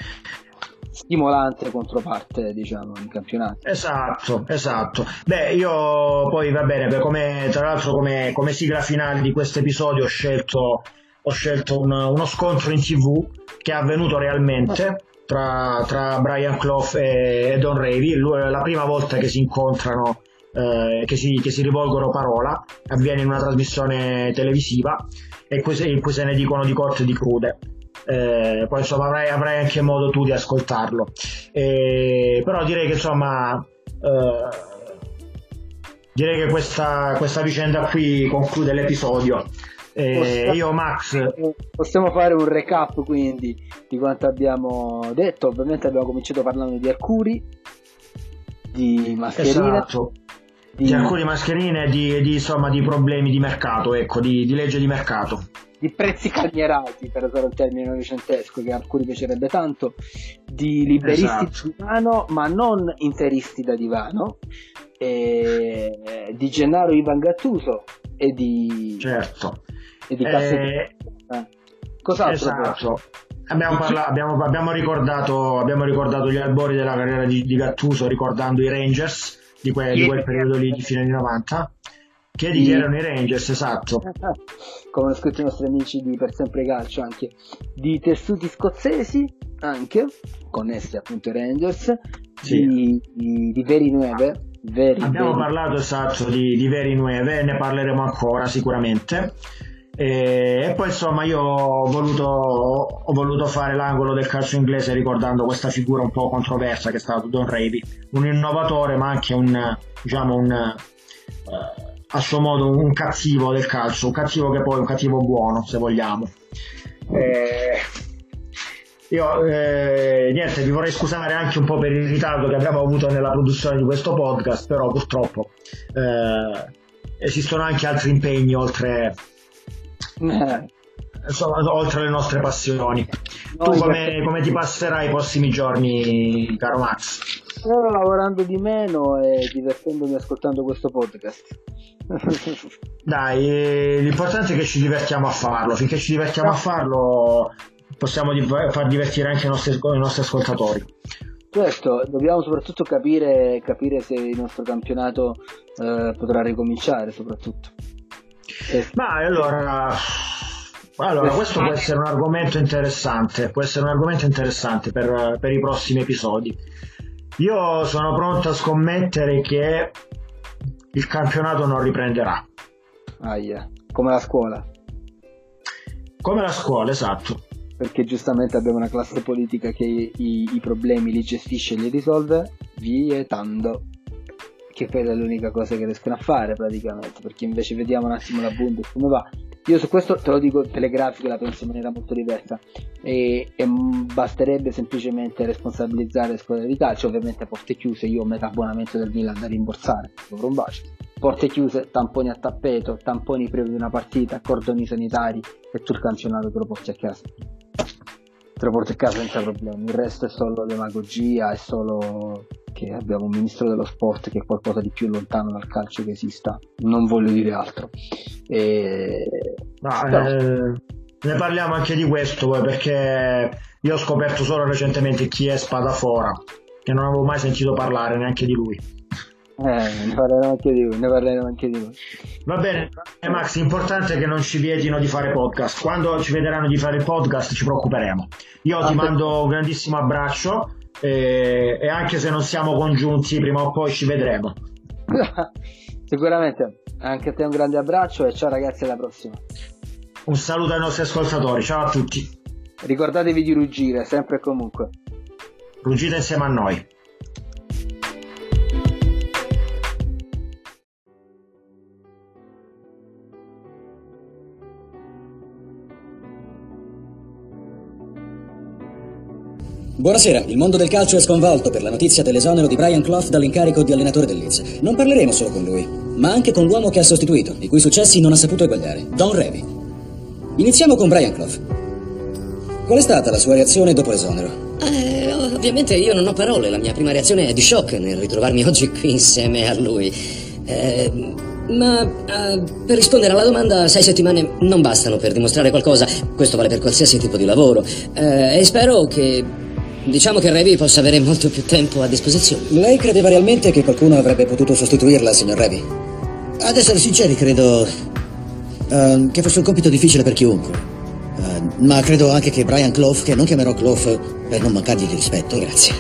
stimolante controparte diciamo in campionato. Esatto esatto. Beh io poi va bene come, tra l'altro come, come sigla finale di questo episodio ho scelto, ho scelto un, uno scontro in tv che è avvenuto realmente tra, tra Brian Clough e, e Don Ravy la prima volta che si incontrano eh, che, si, che, si, rivolgono parola avviene in una trasmissione televisiva e in cui se ne dicono di corte e di crude eh, poi insomma avrai, avrai, anche modo tu di ascoltarlo. Eh, però direi che insomma eh, direi che questa, questa, vicenda qui conclude l'episodio. Possiamo, io Max? Possiamo fare un recap quindi di quanto abbiamo detto. Ovviamente abbiamo cominciato parlando di Arcuri di mascherine esatto di, di alcune mascherine e di, di, insomma, di problemi di mercato, ecco, di, di legge di mercato di prezzi calmierati, per usare un termine novecentesco che a alcuni piacerebbe tanto, di liberisti esatto. da divano, ma non interisti da divano, e, di Gennaro Ivan Gattuso e di... Certo. E di eh, Cos'altro? Esatto. Abbiamo, parla- abbiamo, abbiamo, ricordato, abbiamo, ricordato, gli albori della carriera di, di Gattuso ricordando i Rangers di, que- di quel periodo lì di fine anni 90 che di... erano i Rangers, esatto. Come hanno scritto i nostri amici di Per Sempre Calcio anche. Di tessuti scozzesi, anche, connessi appunto ai Rangers. Sì. Di, di, di Veri Nueve. Veri, Abbiamo veri. parlato esatto di, di Veri Nueve, ne parleremo ancora sicuramente. E, poi insomma io ho voluto, ho voluto, fare l'angolo del calcio inglese ricordando questa figura un po' controversa che è stato Don Revy, un innovatore ma anche un, diciamo un, uh, a suo modo un cattivo del calcio, un cattivo che poi è un cattivo buono se vogliamo. E, io eh, niente, vi vorrei scusare anche un po' per il ritardo che abbiamo avuto nella produzione di questo podcast, però purtroppo eh, esistono anche altri impegni oltre eh. Oltre le nostre passioni. No, tu come, come, ti passerai i prossimi giorni, caro Max? Sto lavorando di meno e divertendomi ascoltando questo podcast. Dai, l'importante è che ci divertiamo a farlo. Finché ci divertiamo a farlo, possiamo far divertire anche i nostri, i nostri ascoltatori. Certo, dobbiamo soprattutto capire, capire se il nostro campionato eh, potrà ricominciare, soprattutto. Ma allora, allora, questo può essere un argomento interessante, può essere un argomento interessante per, per, i prossimi episodi. Io sono pronto a scommettere che il campionato non riprenderà. Ah, yeah. come la scuola. Come la scuola, esatto. Perché giustamente abbiamo una classe politica che i, i problemi li gestisce e li risolve vietando che quella è l'unica cosa che riescono a fare praticamente, perché invece vediamo un attimo la Bundes come va. Io su questo te lo dico telegrafico, la penso in maniera molto diversa e, e basterebbe semplicemente responsabilizzare le scuole di calcio, ovviamente porte chiuse, io ho metà abbonamento del Milan da rimborsare, un bacio. Porte chiuse, tamponi a tappeto, tamponi prima di una partita, cordoni sanitari e tu il campionato te lo porti a casa te lo porti a casa senza problemi. Il resto è solo demagogia, è solo che abbiamo un ministro dello sport che è qualcosa di più lontano dal calcio che esista. Non voglio dire altro. E... No, eh, ne parliamo anche di questo perché io ho scoperto solo recentemente chi è Spadafora, che non avevo mai sentito parlare neanche di lui. Eh, ne parleremo anche di lui, ne parleremo anche di lui. Va bene, eh, Max, l'importante è che non ci vietino di fare podcast. Quando ci vedranno di fare podcast ci preoccuperemo. Io ti mando un grandissimo abbraccio e, e, anche se non siamo congiunti, prima o poi ci vedremo. Sicuramente, anche a te un grande abbraccio e ciao ragazzi, alla prossima. Un saluto ai nostri ascoltatori, ciao a tutti. Ricordatevi di ruggire, sempre e comunque. Ruggite insieme a noi. Buonasera, il mondo del calcio è sconvolto per la notizia dell'esonero di Brian Clough dall'incarico di allenatore del Leeds. Non parleremo solo con lui, ma anche con l'uomo che ha sostituito, i cui successi non ha saputo eguagliare, Don Revy. Iniziamo con Brian Clough. Qual è stata la sua reazione dopo l'esonero? Eh, ovviamente io non ho parole, la mia prima reazione è di shock nel ritrovarmi oggi qui insieme a lui. Eh, ma uh, per rispondere alla domanda, sei settimane non bastano per dimostrare qualcosa, questo vale per qualsiasi tipo di lavoro, uh, e spero che Diciamo che Revi possa avere molto più tempo a disposizione. Lei credeva realmente che qualcuno avrebbe potuto sostituirla, signor Revi? Ad essere sinceri, credo uh, che fosse un compito difficile per chiunque. Uh, ma credo anche che Brian Clough, che non chiamerò Clough per non mancargli di rispetto, grazie,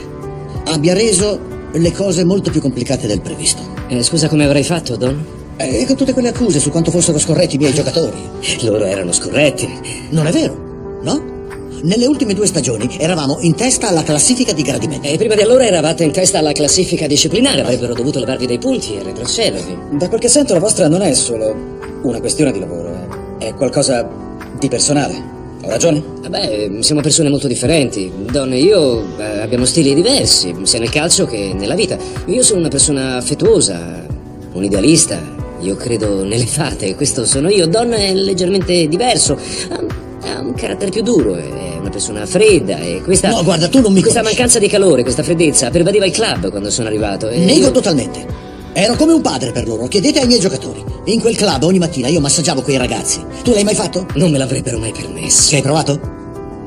abbia reso le cose molto più complicate del previsto. Eh, scusa, come avrei fatto, Don? E eh, con tutte quelle accuse su quanto fossero scorretti i miei giocatori. Loro erano scorretti. Non è vero, no? Nelle ultime due stagioni eravamo in testa alla classifica di gradimento. E prima di allora eravate in testa alla classifica disciplinare, avrebbero dovuto levarvi dei punti e retrocedervi. Da quel che sento la vostra non è solo una questione di lavoro, è qualcosa di personale. Ho ragione? Beh, siamo persone molto differenti. Donne e io eh, abbiamo stili diversi, sia nel calcio che nella vita. Io sono una persona affettuosa, un idealista. Io credo nelle fate, questo sono io. Donna è leggermente diverso. Ha un carattere più duro e una persona fredda e questa... No, guarda, tu non mi Questa conosci. mancanza di calore, questa freddezza, pervadeva il club quando sono arrivato e... Nego totalmente. Ero come un padre per loro, chiedete ai miei giocatori. In quel club ogni mattina io massaggiavo quei ragazzi. Tu l'hai mai fatto? Non me l'avrebbero mai permesso. Ci hai provato?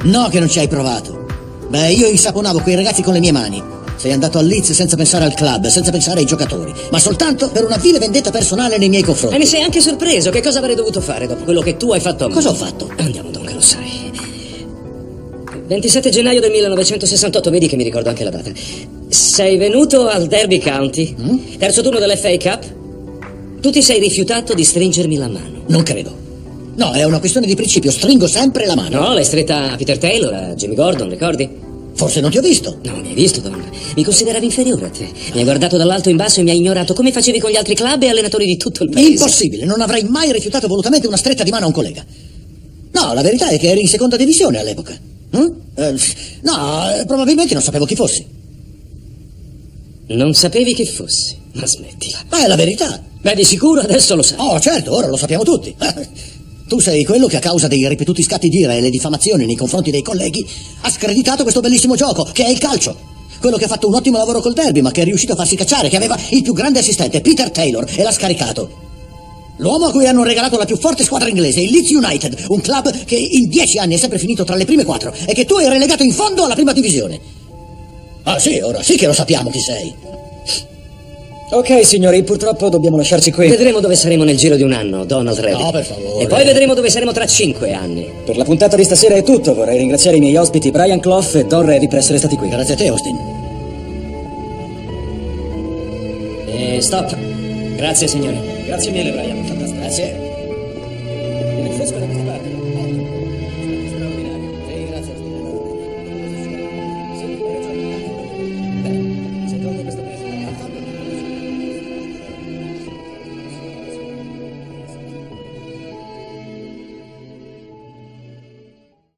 No che non ci hai provato. Beh, io insaponavo quei ragazzi con le mie mani. Sei andato al Leeds senza pensare al club, senza pensare ai giocatori, ma soltanto per una vile vendetta personale nei miei confronti. E mi sei anche sorpreso. Che cosa avrei dovuto fare dopo quello che tu hai fatto a me? Cosa ho fatto? Andiamo, Don, che lo sai. 27 gennaio del 1968, vedi che mi ricordo anche la data. Sei venuto al Derby County, mm? terzo turno dell'FA Cup. Tu ti sei rifiutato di stringermi la mano. Non credo. No, è una questione di principio, stringo sempre la mano. No, l'hai stretta a Peter Taylor, a Jimmy Gordon, ricordi? Forse non ti ho visto. No, mi hai visto, Don. Mi consideravi inferiore a te. Mi hai guardato dall'alto in basso e mi hai ignorato come facevi con gli altri club e allenatori di tutto il paese. Impossibile, non avrei mai rifiutato volutamente una stretta di mano a un collega. No, la verità è che eri in seconda divisione all'epoca. Hm? Eh, no, eh, probabilmente non sapevo chi fossi. Non sapevi chi fossi, ma smettila. Ma è la verità. Beh, di sicuro adesso lo sai. Oh, certo, ora lo sappiamo tutti. Tu sei quello che a causa dei ripetuti scatti d'ira e le diffamazioni nei confronti dei colleghi ha screditato questo bellissimo gioco, che è il calcio. Quello che ha fatto un ottimo lavoro col derby, ma che è riuscito a farsi cacciare, che aveva il più grande assistente, Peter Taylor, e l'ha scaricato. L'uomo a cui hanno regalato la più forte squadra inglese, il Leeds United, un club che in dieci anni è sempre finito tra le prime quattro e che tu hai relegato in fondo alla prima divisione. Ah sì, ora sì che lo sappiamo chi sei. Ok, signori, purtroppo dobbiamo lasciarci qui. Vedremo dove saremo nel giro di un anno, Donald Reddy. No, per favore. E poi vedremo dove saremo tra cinque anni. Per la puntata di stasera è tutto. Vorrei ringraziare i miei ospiti Brian Clough e Don Reddy per essere stati qui. Grazie a te, Austin. E stop. Grazie, signori. Grazie mille, Brian. Fantastico. Grazie.